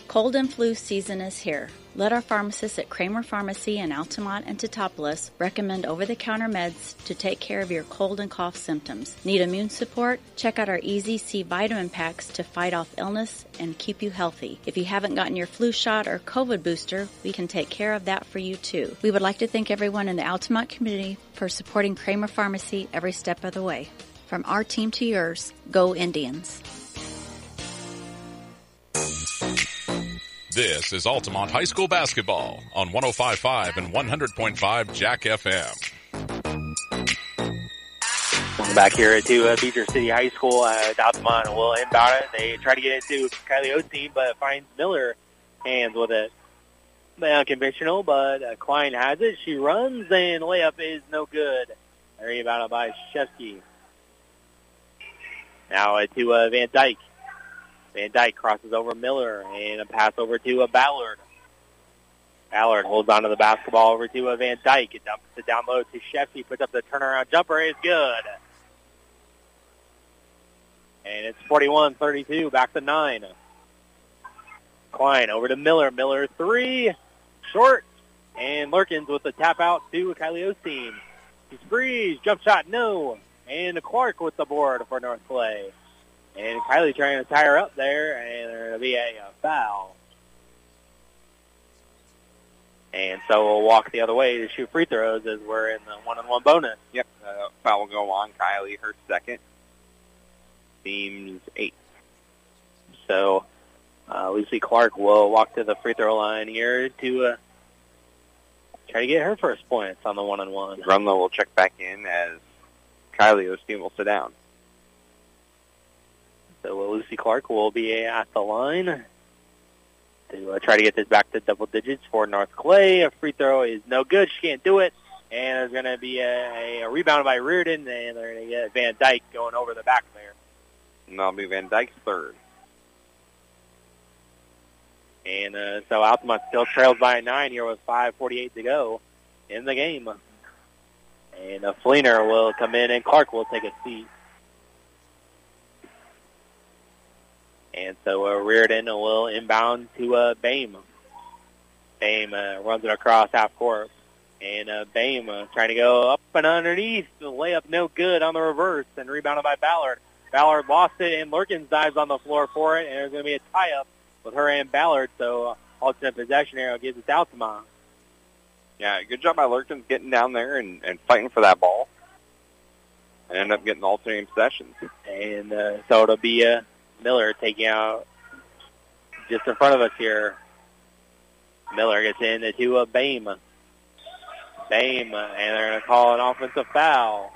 Cold and flu season is here. Let our pharmacists at Kramer Pharmacy in Altamont and Teutopolis recommend over-the-counter meds to take care of your cold and cough symptoms. Need immune support? Check out our Easy C vitamin packs to fight off illness and keep you healthy. If you haven't gotten your flu shot or COVID booster, we can take care of that for you too. We would like to thank everyone in the Altamont community for supporting Kramer Pharmacy every step of the way. From our team to yours, go Indians. This is Altamont High School basketball on 105.5 and 100.5 Jack FM. Back here to uh, Beecher City High School. Uh, Altamont will inbound it. They try to get it to Kylie Osteen, but finds Miller hands with it. Unconventional, but uh, Klein has it. She runs, and layup is no good. Rebounded by Shevsky. Now uh, to uh, Van Dyke. Van Dyke crosses over Miller, and a pass over to a Ballard. Ballard holds onto the basketball over to a Van Dyke. It dumps it down low to Shefty. Puts up the turnaround jumper. It's good. And it's 41-32. Back to nine. Klein over to Miller. Miller three. Short. And Lurkins with the tap out to Kylie Osteen. He sprees. Jump shot. No. And Clark with the board for North Clay. And Kylie trying to tie her up there. And there'll be a, a foul. And so we'll walk the other way to shoot free throws as we're in the one-on-one bonus. Yep, uh, foul will go on Kylie, her second. Team's eight. So uh, Lucy Clark will walk to the free throw line here to uh, try to get her first points on the one-on-one. Grunlow will check back in as Kylie Osteen will sit down. So uh, Lucy Clark will be at the line to uh, try to get this back to double digits for North Clay. A free throw is no good. She can't do it. And there's going to be a, a rebound by Reardon, and they're going to get Van Dyke going over the back there. And that'll be Van Dyke's third. And uh, so Altamont still trails by nine here with 5.48 to go in the game. And uh, Fleener will come in, and Clark will take a seat. And so uh, Reardon will inbound to uh, Bame. Bame uh, runs it across half court. And uh, Bame uh, trying to go up and underneath. The layup no good on the reverse and rebounded by Ballard. Ballard lost it and Lurkins dives on the floor for it. And there's going to be a tie-up with her and Ballard. So uh, alternate possession arrow gives it to Altamont. Yeah, good job by Lurkins getting down there and, and fighting for that ball. And end up getting alternating possessions. And uh, so it'll be uh, Miller taking out just in front of us here. Miller gets in to uh, Bame. Bame, and they're going to call an offensive foul.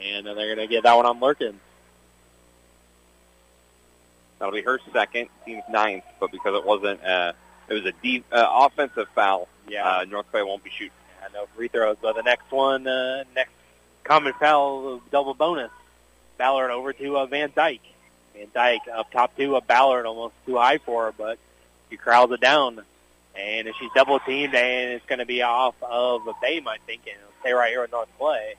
And they're going to get that one on Lurkins. That'll be her second, team's ninth, but because it wasn't, uh, it was a deep uh, offensive foul. Yeah. Uh, North Clay won't be shooting. Yeah, no free throws, but the next one, uh, next common foul, double bonus. Ballard over to uh, Van Dyke. Van Dyke up top to a Ballard, almost too high for her, but she crowds it down. And she's double teamed, and it's going to be off of Bame, I think, and it'll stay right here with North Clay.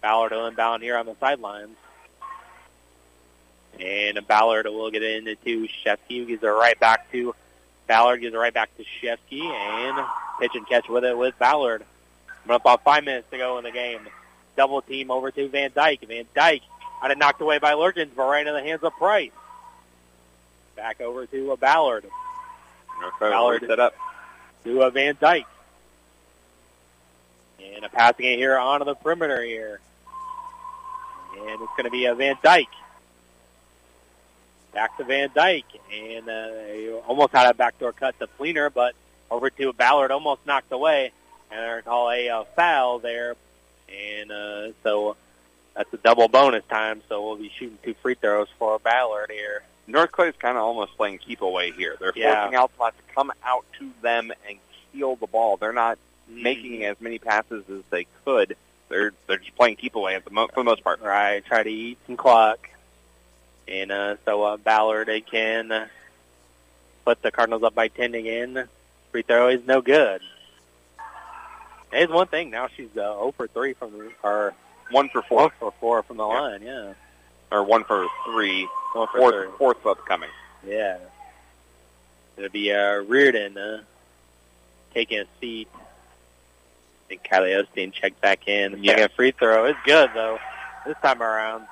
Ballard will inbound here on the sidelines. And Ballard will get it into Shefsky, gives it right back to Ballard, gives it right back to Shefsky, and pitch and catch with it with Ballard. Coming up about five minutes to go in the game. Double team over to Van Dyke. Van Dyke had it knocked away by Lurkins, but right into the hands of Price. Back over to a Ballard. Ballard set up. to a Van Dyke. And a passing it here onto the perimeter here. And it's going to be a Van Dyke. Back to Van Dyke. And uh, almost had a backdoor cut to Fleener, but over to Ballard, almost knocked away, and they're going to call a uh, foul there. And uh, so that's a double bonus time, so we'll be shooting two free throws for Ballard here. North Clay's kind of almost playing keep away here. They're Yeah. forcing Altamont to come out to them and steal the ball. They're not Mm-hmm. making as many passes as they could. They're they're just playing keep away at the mo- for the most part. Right, try to eat some clock. And uh, so uh, Ballard they can uh, put the Cardinals up by 10 again. Free throw is no good. It's one thing. Now she's uh, 0 for 3 from the, or One for 4 4 for 4 from the line, yeah. or one for three. One for Fourth three. fourth upcoming. Yeah. It'll be uh, Reardon uh, taking a seat. I think Kylie Osteen checked back in. Yeah. Second free throw It's good, though, this time around.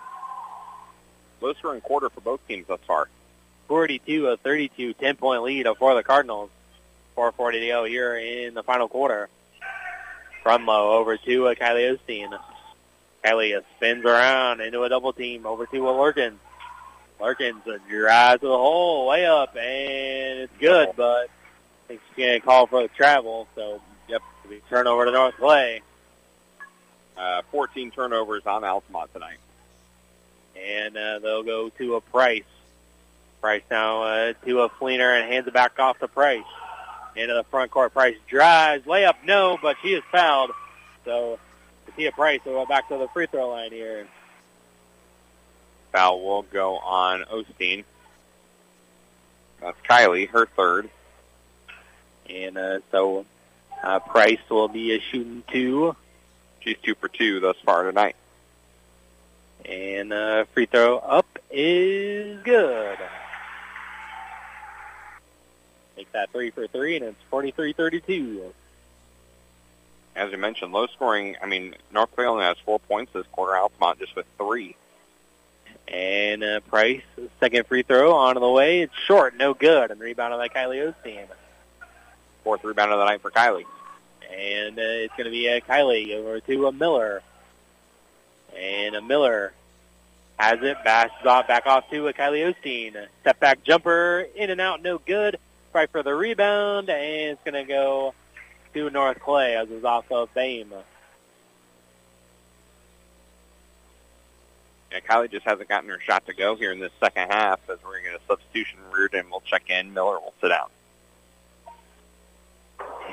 Low scoring quarter for both teams thus far. 42 of 32, 10 point lead for the Cardinals. 440 to go here in the final quarter. Grunlow over to uh, Kylie Osteen. Kylie spins around into a double team over to uh, Lurkins. Lurkins uh, drives to the hole, way up, and it's good, but I think she's going to call for the travel, so yep, we turn over to North Clay. Uh, 14 turnovers on Altamont tonight. and uh, they'll go to a Price. Price now uh, to a Fleener and hands it back off to Price. Into the front court. Price drives, layup, no, but she is fouled. So Tia Price will go back to the free throw line here. Foul will go on Osteen. That's Kylie, her third. And uh, so uh, Price will be a shooting two. She's two for two thus far tonight. And uh, free throw up is good. That three for three, and it's 43-32. As you mentioned, low scoring. I mean, North Clay only has four points this quarter. Altamont just with three. And uh, Price, second free throw on the way. It's short, no good. And rebounded by Kylie Osteen. Fourth rebound of the night for Kylie. And uh, it's going to be uh, Kylie over to a Miller. And a Miller has it, bashes off, back off to a Kylie Osteen. Step back jumper, in and out, no good. Right for the rebound, and it's going to go to North Clay as is off of Bame. Yeah, Kylie just hasn't gotten her shot to go here in this second half as we're going to get a substitution. Reardon will check in. Miller will sit out.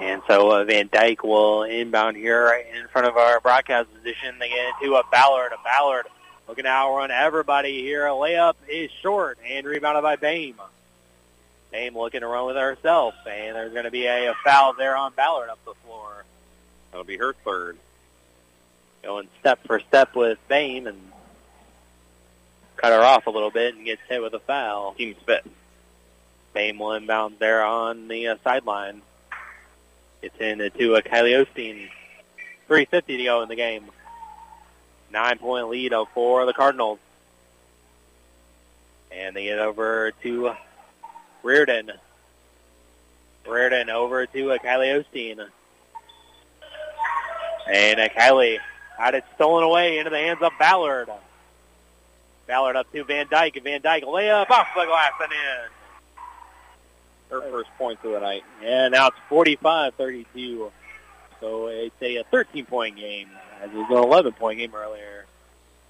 And so uh, Van Dyke will inbound here right in front of our broadcast position. They get into a Ballard. A Ballard looking to outrun everybody here. A layup is short and rebounded by Bame. Bame looking to run with herself. And there's going to be a, a foul there on Ballard up the floor. That'll be her third. Going step for step with Bame and cut her off a little bit and gets hit with a foul. Team spit. Bame will inbound there on the uh, sideline. It's into a Kylie Osteen. 3.50 to go in the game. Nine-point lead for the Cardinals. And they get over to Reardon. Reardon over to a Kylie Osteen. And a Kylie had it stolen away into the hands of Ballard. Ballard up to Van Dyke. And Van Dyke layup off the glass and in. Her first point of the night. And now it's 45-32. So it's a 13-point game, as it was an 11-point game earlier.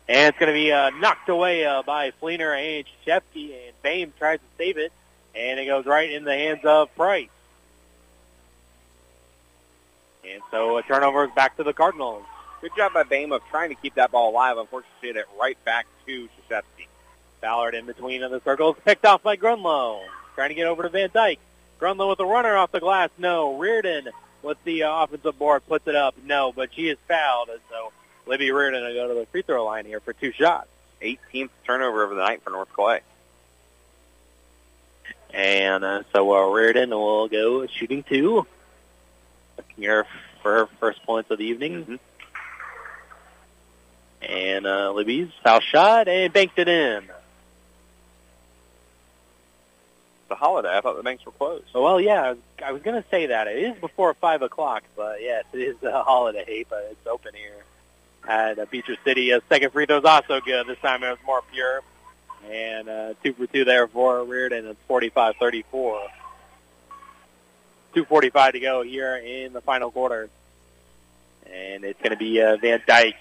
And it's going to be uh, knocked away uh, by Fleener and Shefke, and Bame tries to save it, and it goes right in the hands of Price. And so a turnover is back to the Cardinals. Good job by Bame of trying to keep that ball alive. Unfortunately, she hit it right back to Shashevsky. Ballard in between of the circles, picked off by Grunlow. Trying to get over to Van Dyke. Grunlow with a runner off the glass. No. Reardon with the uh, offensive board puts it up. No, but she is fouled. And so Libby Reardon will go to the free throw line here for two shots. 18th turnover of the night for North Clay. And uh, so uh, Reardon will go shooting two. Looking here for her first points of the evening. Mm-hmm. And uh, Libby's foul shot and banked it in. It's a holiday. I thought the banks were closed. Oh, well, yeah, I was, I was going to say that. It is before 5 o'clock, but yes, it is a holiday, but it's open here at uh, Beecher City. A second free throw is also good. This time it was more pure. And uh, two for two there for Reardon. It's 45-34. 2.45 to go here in the final quarter. And it's going to be uh, Van Dyke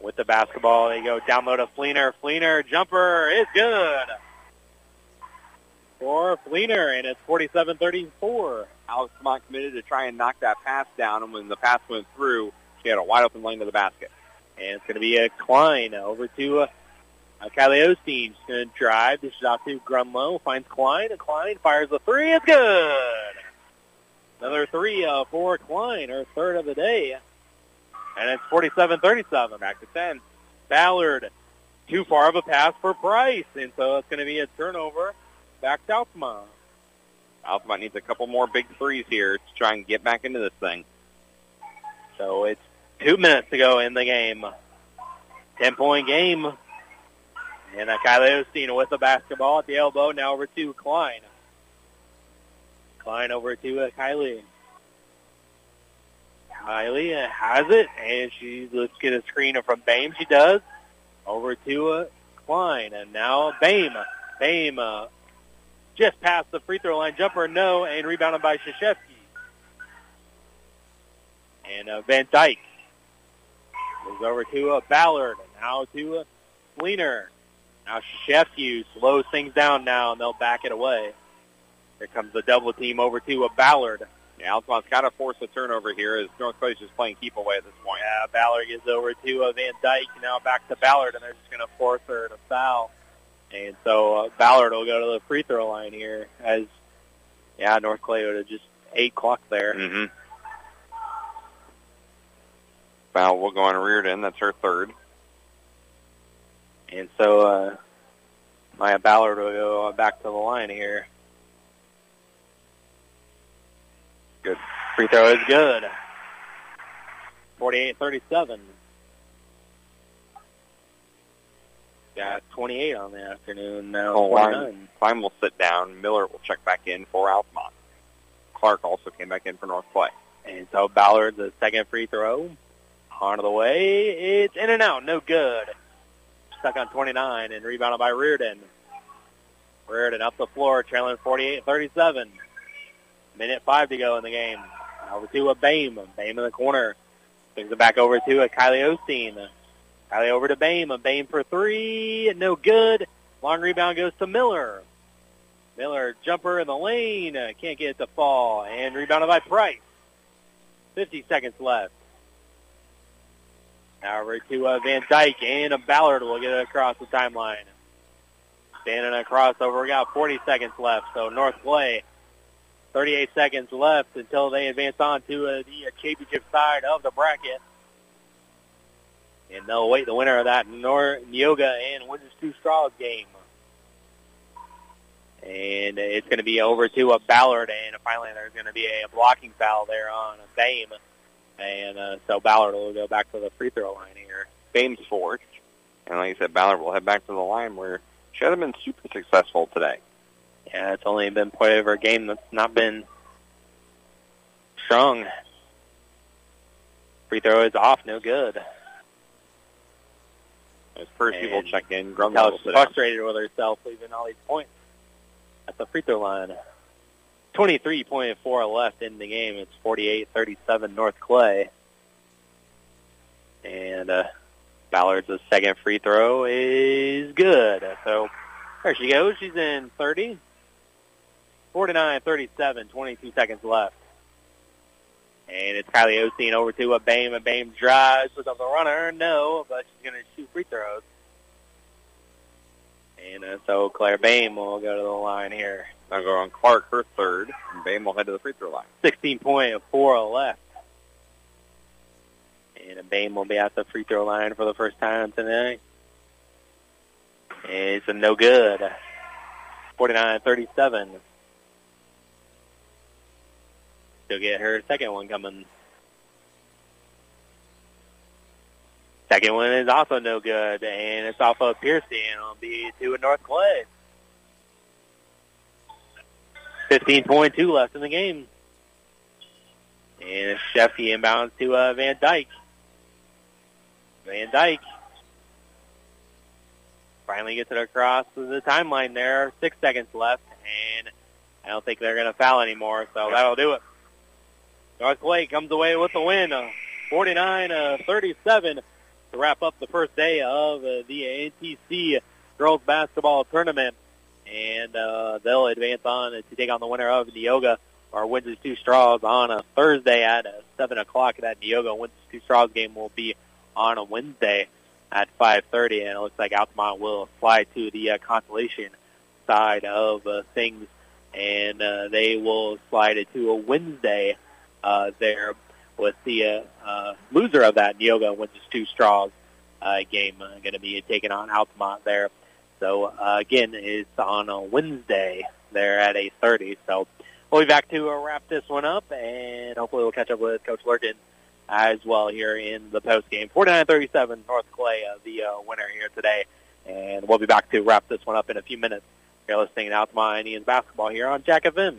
with the basketball. They go down low to Fleener. Fleener jumper is good for Fleener, and it's 47-34. Alex Mott committed to try and knock that pass down, and when the pass went through, she had a wide open lane to the basket. And it's going to be a Klein over to uh, Kylie Osteen. She's going to drive. This is out to Grunlow. Finds Klein, and Klein fires a three. It's good. Another three uh, for Klein, her third of the day. And it's 47-37. Back to 10. Ballard, too far of a pass for Price, and so it's going to be a turnover back to Altamont. Altamont needs a couple more big threes here to try and get back into this thing. So it's two minutes to go in the game. Ten-point game. And uh, Kylie Osteen with the basketball at the elbow. Now over to Klein. Klein over to uh, Kylie. Kylie uh, has it, and she let's get a screen from Bame. She does. Over to uh, Klein, and now Bame. Bame uh, just past the free throw line. Jumper, no, and rebounded by Shashevsky. And uh, Van Dyke goes over to uh, Ballard. Now to uh, Fleener. Now Shashevsky slows things down now, and they'll back it away. Here comes the double team over to a Ballard. Yeah, Altamont's got to force a turnover here as North Clay's just playing keep away at this point. Yeah, Ballard gets over to uh, Van Dyke. Now back to Ballard, and they're just going to force her to foul. And so uh, Ballard will go to the free throw line here as, yeah, North Clay would have just eight clock there. Mm-hmm. Foul will go on Reardon. That's her third. And so uh, Maya Ballard will go back to the line here. Good. Free throw is good. 48-37. Got 28 on the afternoon now. Oh, 29. Klein, Klein will sit down. Miller will check back in for Altamont. Clark also came back in for North Clay. And so Ballard, the second free throw, on the way. It's in and out. No good. Stuck on 29 and rebounded by Reardon. Reardon up the floor, trailing 48-37. Minute five to go in the game. Over to a Bame. Bame in the corner. Brings it back over to a Kylie Osteen. Kylie over to Bame. Bame for three. No good. Long rebound goes to Miller. Miller jumper in the lane. Uh, can't get it to fall. And rebounded by Price. 50 seconds left. Over to uh, Van Dyke and a Ballard will get it across the timeline. Standing across over. We got 40 seconds left. So North Clay, 38 seconds left until they advance on to uh, the uh, championship side of the bracket. And they'll wait the winner of that Nor- Yoga and Windsor Stew-Stras game. And it's going to be over to a Ballard, and finally there's going to be a blocking foul there on a Bame. And uh, so Ballard will go back to the free throw line here. Bame's fourth. And like I said, Ballard will head back to the line where she hasn't been super successful today. Yeah, it's only been part of her game that's not been strong. Free throw is off, no good. As first people check in, Cal Grumble will is sit down. frustrated with herself leaving all these points at the free throw line. 23.4 left in the game. It's 48-37 North Clay. And uh, Ballard's second free throw is good. So there she goes. She's in 30. 49-37, 22 seconds left. And it's Kylie Osteen over to a Bame. A Bame drives with a runner. No, but she's going to shoot free throws. And uh, so Claire Bame will go to the line here. Now go on Clark, her third, and Bame will head to the free throw line. 16.4 left. And Bame will be at the free throw line for the first time tonight. It's a no good. 49-37. She'll get her second one coming. Second one is also no good, and it's off of Piercy, and it'll be to a North Clay. 15.2 left in the game. And Sheffy inbounds to uh, Van Dyke. Van Dyke finally gets it across the timeline there. Six seconds left, and I don't think they're going to foul anymore, so that'll do it. North Clay comes away with the win, uh, 49-37 to wrap up the first day of uh, the NTC girls basketball tournament. And uh, they'll advance on to take on the winner of Neoga or Windsor Stew-Stras on a Thursday at uh, 7 o'clock. That Neoga Windsor Stew-Stras game will be on a Wednesday at 5.30. And it looks like Altamont will slide to the uh, consolation side of uh, things. And uh, they will slide it to a Wednesday uh, there with the uh, uh, loser of that Neoga Windsor Stew-Stras uh, game uh, going to be taking on Altamont there. So uh, again, it's on a Wednesday there at 8:30. So we'll be back to uh, wrap this one up, and hopefully we'll catch up with Coach Lurkin as well here in the post game. 49-37 North Clay, uh, the uh, winner here today, and we'll be back to wrap this one up in a few minutes. You're listening out to Altamont Indians basketball here on Jack FM.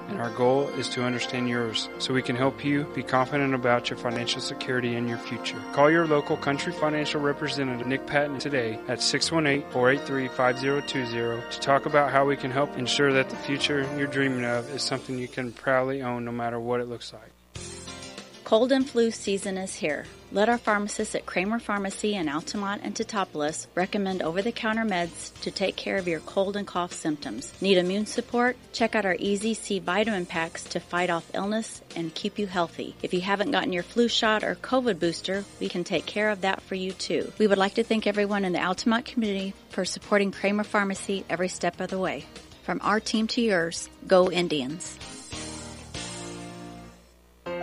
and our goal is to understand yours so we can help you be confident about your financial security and your future. Call your local Country Financial representative, Nick Patton, today at 618-483-5020 to talk about how we can help ensure that the future you're dreaming of is something you can proudly own no matter what it looks like. Cold and flu season is here. Let our pharmacists at Kramer Pharmacy in Altamont and Teutopolis recommend over-the-counter meds to take care of your cold and cough symptoms. Need immune support? Check out our Easy C vitamin packs to fight off illness and keep you healthy. If you haven't gotten your flu shot or COVID booster, we can take care of that for you too. We would like to thank everyone in the Altamont community for supporting Kramer Pharmacy every step of the way. From our team to yours, go Indians.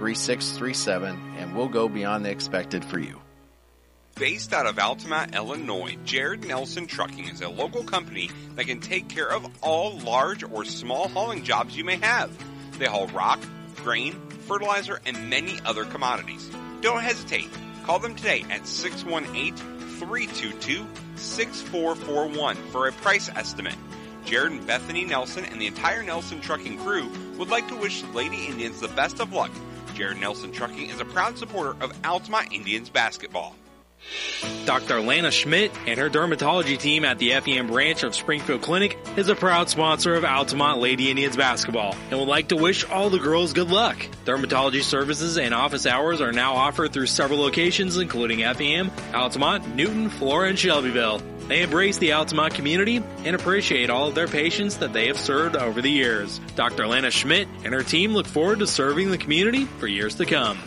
217-342-3637 and we'll go beyond the expected for you. Based out of Altamont, Illinois, Jared Nelson Trucking is a local company that can take care of all large or small hauling jobs you may have. They haul rock, grain, fertilizer, and many other commodities. Don't hesitate. Call them today at 618-322-6441 for a price estimate. Jared and Bethany Nelson and the entire Nelson Trucking crew would like to wish Lady Indians the best of luck. Jared Nelson Trucking is a proud supporter of Altamont Indians basketball. Dr. Lana Schmidt and her dermatology team at the FEM branch of Springfield Clinic is a proud sponsor of Altamont Lady Indians basketball and would like to wish all the girls good luck. Dermatology services and office hours are now offered through several locations including FEM, Altamont, Newton, Flora, and Shelbyville. They embrace the Altamont community and appreciate all of their patients that they have served over the years. Dr. Lana Schmidt and her team look forward to serving the community for years to come.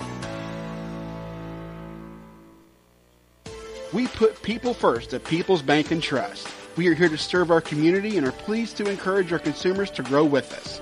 We put people first at People's Bank and Trust. We are here to serve our community and are pleased to encourage our consumers to grow with us.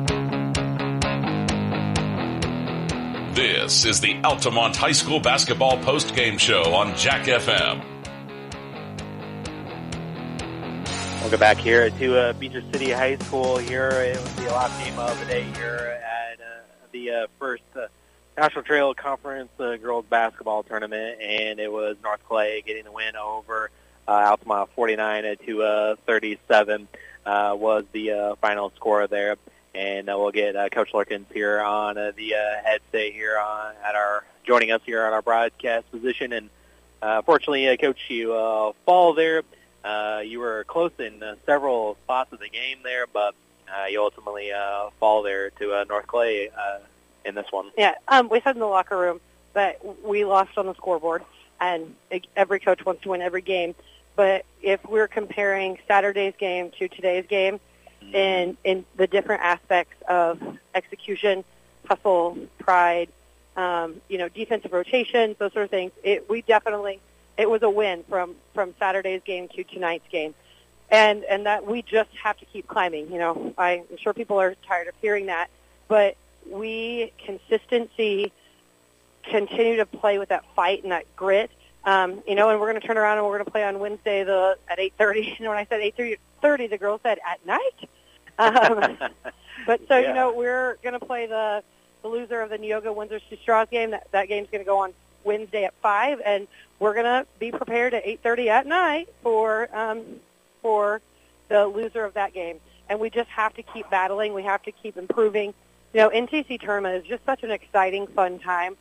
This is the Altamont High School basketball post-game show on Jack FM. Welcome back here to uh, Beecher City High School. Here it was the last game of the day here at uh, the uh, first uh, National Trail Conference uh, girls basketball tournament, and it was North Clay getting the win over uh, Altamont, 49 to uh, 37 uh, was the final score there and uh, we'll get uh, Coach Lurkins here on uh, the uh, headset here on at our joining us here on our broadcast position. And uh, fortunately, uh, Coach, you uh, fall there. Uh, you were close in uh, several spots of the game there, but uh, you ultimately uh, fall there to uh, North Clay uh, in this one. Yeah, um, we said in the locker room that we lost on the scoreboard, and every coach wants to win every game. but if we're comparing Saturday's game to today's game, in in the different aspects of execution, hustle, pride, um, you know, defensive rotations, those sort of things, it, we definitely it was a win from from Saturday's game to tonight's game, and and that we just have to keep climbing. You know, I'm sure people are tired of hearing that, but we consistency continue to play with that fight and that grit. Um, you know, and we're going to turn around and we're going to play on Wednesday the at 8:30. And when I said 8:30, the girls said at night. Um, but so Yeah. you know, we're going to play the the loser of the Neoga Windsor Stew-Stras game. That that game's going to go on Wednesday at five, and we're going to be prepared at 8:30 at night for um, for the loser of that game. And we just have to keep battling. We have to keep improving. You know, NTC tournament is just such an exciting, fun time,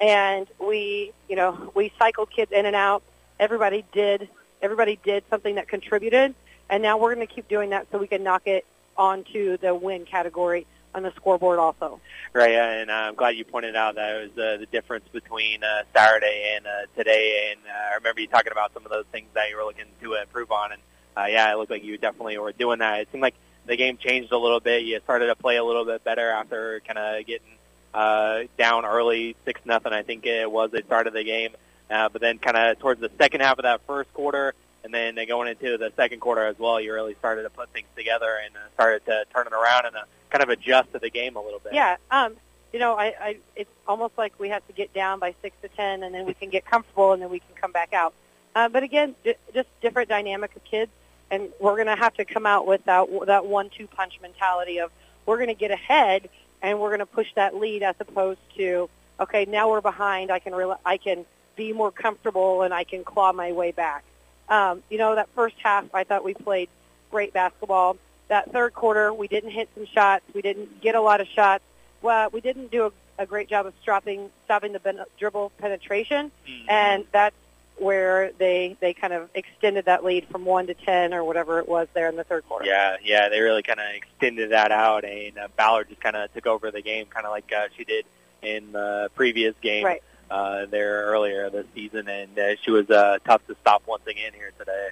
and we, you know, we cycled kids in and out. Everybody did. Everybody did something that contributed, and now we're going to keep doing that so we can knock it onto the win category on the scoreboard also. Right, and uh, I'm glad you pointed out that it was uh, the difference between uh, Saturday and uh, today. And uh, I remember you talking about some of those things that you were looking to improve on. And uh, yeah, it looked like you definitely were doing that. It seemed like the game changed a little bit. You started to play a little bit better after kind of getting uh, down early, six nothing. I think it was. the start of the game, uh, but then kind of towards the second half of that first quarter. And then going into the second quarter as well, you really started to put things together and uh, started to turn it around and uh, kind of adjust to the game a little bit. Yeah, um, you know, I, I it's almost like we have to get down by six to ten, and then we can get comfortable, and then we can come back out. Uh, but again, j- just different dynamic of kids, and we're going to have to come out with that that one-two punch mentality of we're going to get ahead, and we're going to push that lead as opposed to okay, now we're behind. I can real I can be more comfortable, and I can claw my way back. Um, you know, that first half, I thought we played great basketball. That third quarter, we didn't hit some shots. We didn't get a lot of shots. Well, we didn't do a, a great job of stopping stopping the ben- dribble penetration, and that's where they they kind of extended that lead from one to ten or whatever it was there in the third quarter. Yeah, yeah, they really kind of extended that out, and uh, Ballard just kind of took over the game, kind of like uh, she did in the previous game Right. Uh, there earlier this season, and uh, she was uh, tough to stop once again here today.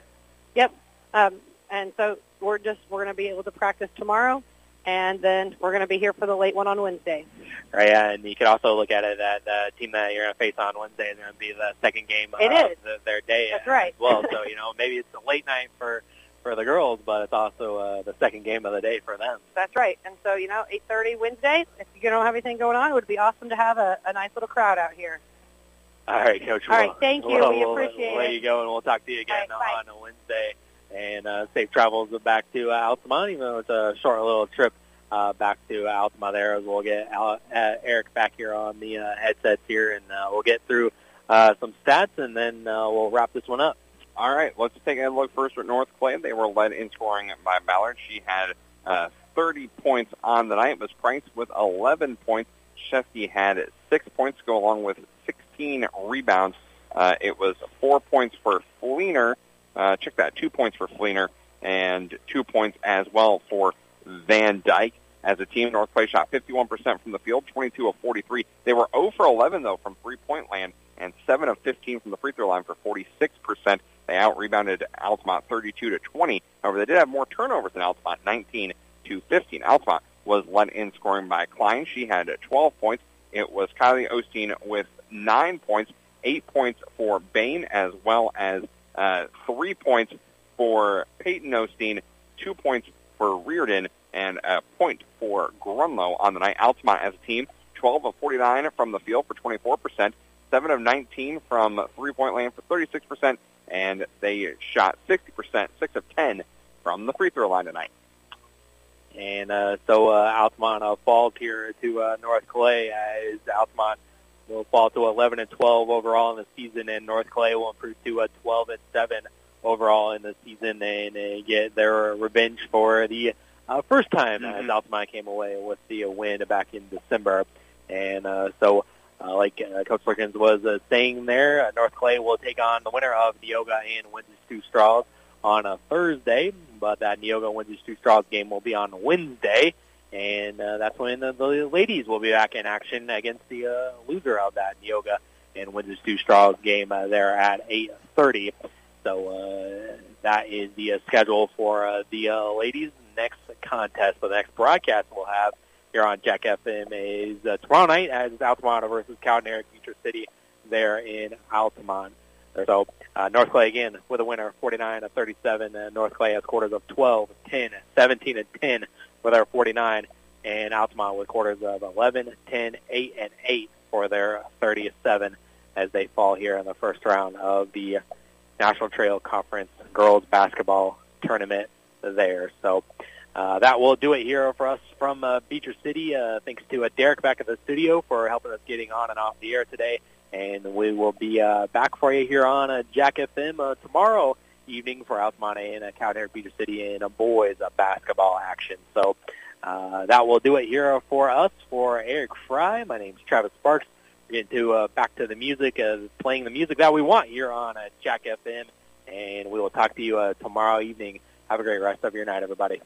Yep. Um, and so we're just we're going to be able to practice tomorrow, and then we're going to be here for the late one on Wednesday. Right, yeah, and you can also look at it that the team that you're going to face on Wednesday is going to be the second game It of is. The, their day That's uh, right. well. So you know maybe it's a late night for for the girls, but it's also uh, the second game of the day for them. That's right. And so you know, 8:30 Wednesday. If you don't have anything going on, it would be awesome to have a, a nice little crowd out here. All right, Coach. All right, We'll- thank you. We'll, We we'll- appreciate we'll let it. you go, and we'll talk to you again on a Wednesday. And uh, safe travels back to uh, Altamont, even though it's a short little trip uh, back to Altamont there. As we'll get Al- uh, Eric back here on the uh, headsets here, and uh, we'll get through uh, some stats, and then uh, we'll wrap this one up. All right, let's take a look first at North Clay. They were led in scoring by Ballard. She had uh, 30 points on the night. Was Price with 11 points. Shesky had six points, to go along with 16 rebounds. Uh, it was four points for Fleener. Uh, check that, two points for Fleener and two points as well for Van Dyke. As a team, North Clay shot 51% from the field, 22 of 43. They were 0 for 11 though from three-point land and 7 of 15 from the free throw line for 46%. They out-rebounded Altamont 32 to 20. However, they did have more turnovers than Altamont, 19 to 15. Altamont was led in scoring by Klein. She had 12 points. It was Kylie Osteen with nine points, eight points for Bame, as well as uh, three points for Peyton Osteen, two points for Reardon, and a point for Grunlow on the night. Altamont as a team, 12 of 49 from the field for 24%, 7 of 19 from three-point land for 36%, and they shot 60%, 6 of 10 from the free throw line tonight. And uh, so uh, Altamont uh, falls here to uh, North Clay as Altamont will fall to 11 and 12 overall in the season, and North Clay will improve to uh, 12 and 7 overall in the season, and uh, get their revenge for the uh, first time as Altamont came away with the win back in December. And uh, so, uh, like uh, Coach Perkins was uh, saying there, uh, North Clay will take on the winner of Neoga and Windsor Stew-Stras on a Thursday, but that Neoga Windsor Stew-Stras game will be on Wednesday, and uh, that's when uh, the ladies will be back in action against the uh, loser of that Neoga and Windsor Stew-Stras game uh, there at 8:30. So uh, that is the uh, schedule for uh, the uh, ladies' next contest. The next broadcast we'll have here on Jack FM is uh, tomorrow night as Altamont versus Cowden Beecher City there in Altamont. So uh, North Clay again with a winner, 49 of 37. Uh, North Clay has quarters of 12, 10, 17, and 10 with their 49, and Altamont with quarters of 11, 10, 8, and 8 for their 37 as they fall here in the first round of the National Trail Conference girls basketball tournament there. So uh, that will do it here for us from uh, Beecher City. Uh, thanks to uh, Derek back at the studio for helping us getting on and off the air today. And we will be uh, back for you here on uh, Jack FM uh, tomorrow evening for Altamont and uh, Cowden Beecher City and a boys uh, basketball action. So uh, that will do it here for us. For Eric Fry, my name is Travis Sparks. We're getting to uh, back to the music, uh, playing the music that we want here on uh, Jack FM. And we will talk to you uh, tomorrow evening. Have a great rest of your night, everybody.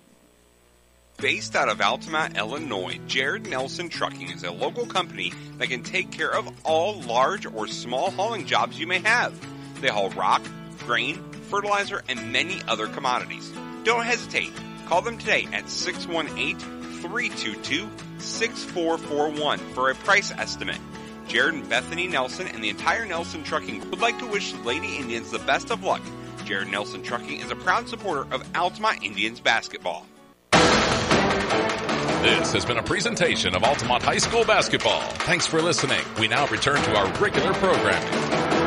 Based out of Altamont, Illinois, Jared Nelson Trucking is a local company that can take care of all large or small hauling jobs you may have. They haul rock, grain, fertilizer, and many other commodities. Don't hesitate. Call them today at 618-322-6441 for a price estimate. Jared and Bethany Nelson and the entire Nelson Trucking would like to wish Lady Indians the best of luck. Jared Nelson Trucking is a proud supporter of Altamont Indians basketball. This has been a presentation of Altamont High School basketball. Thanks for listening. We now return to our regular programming.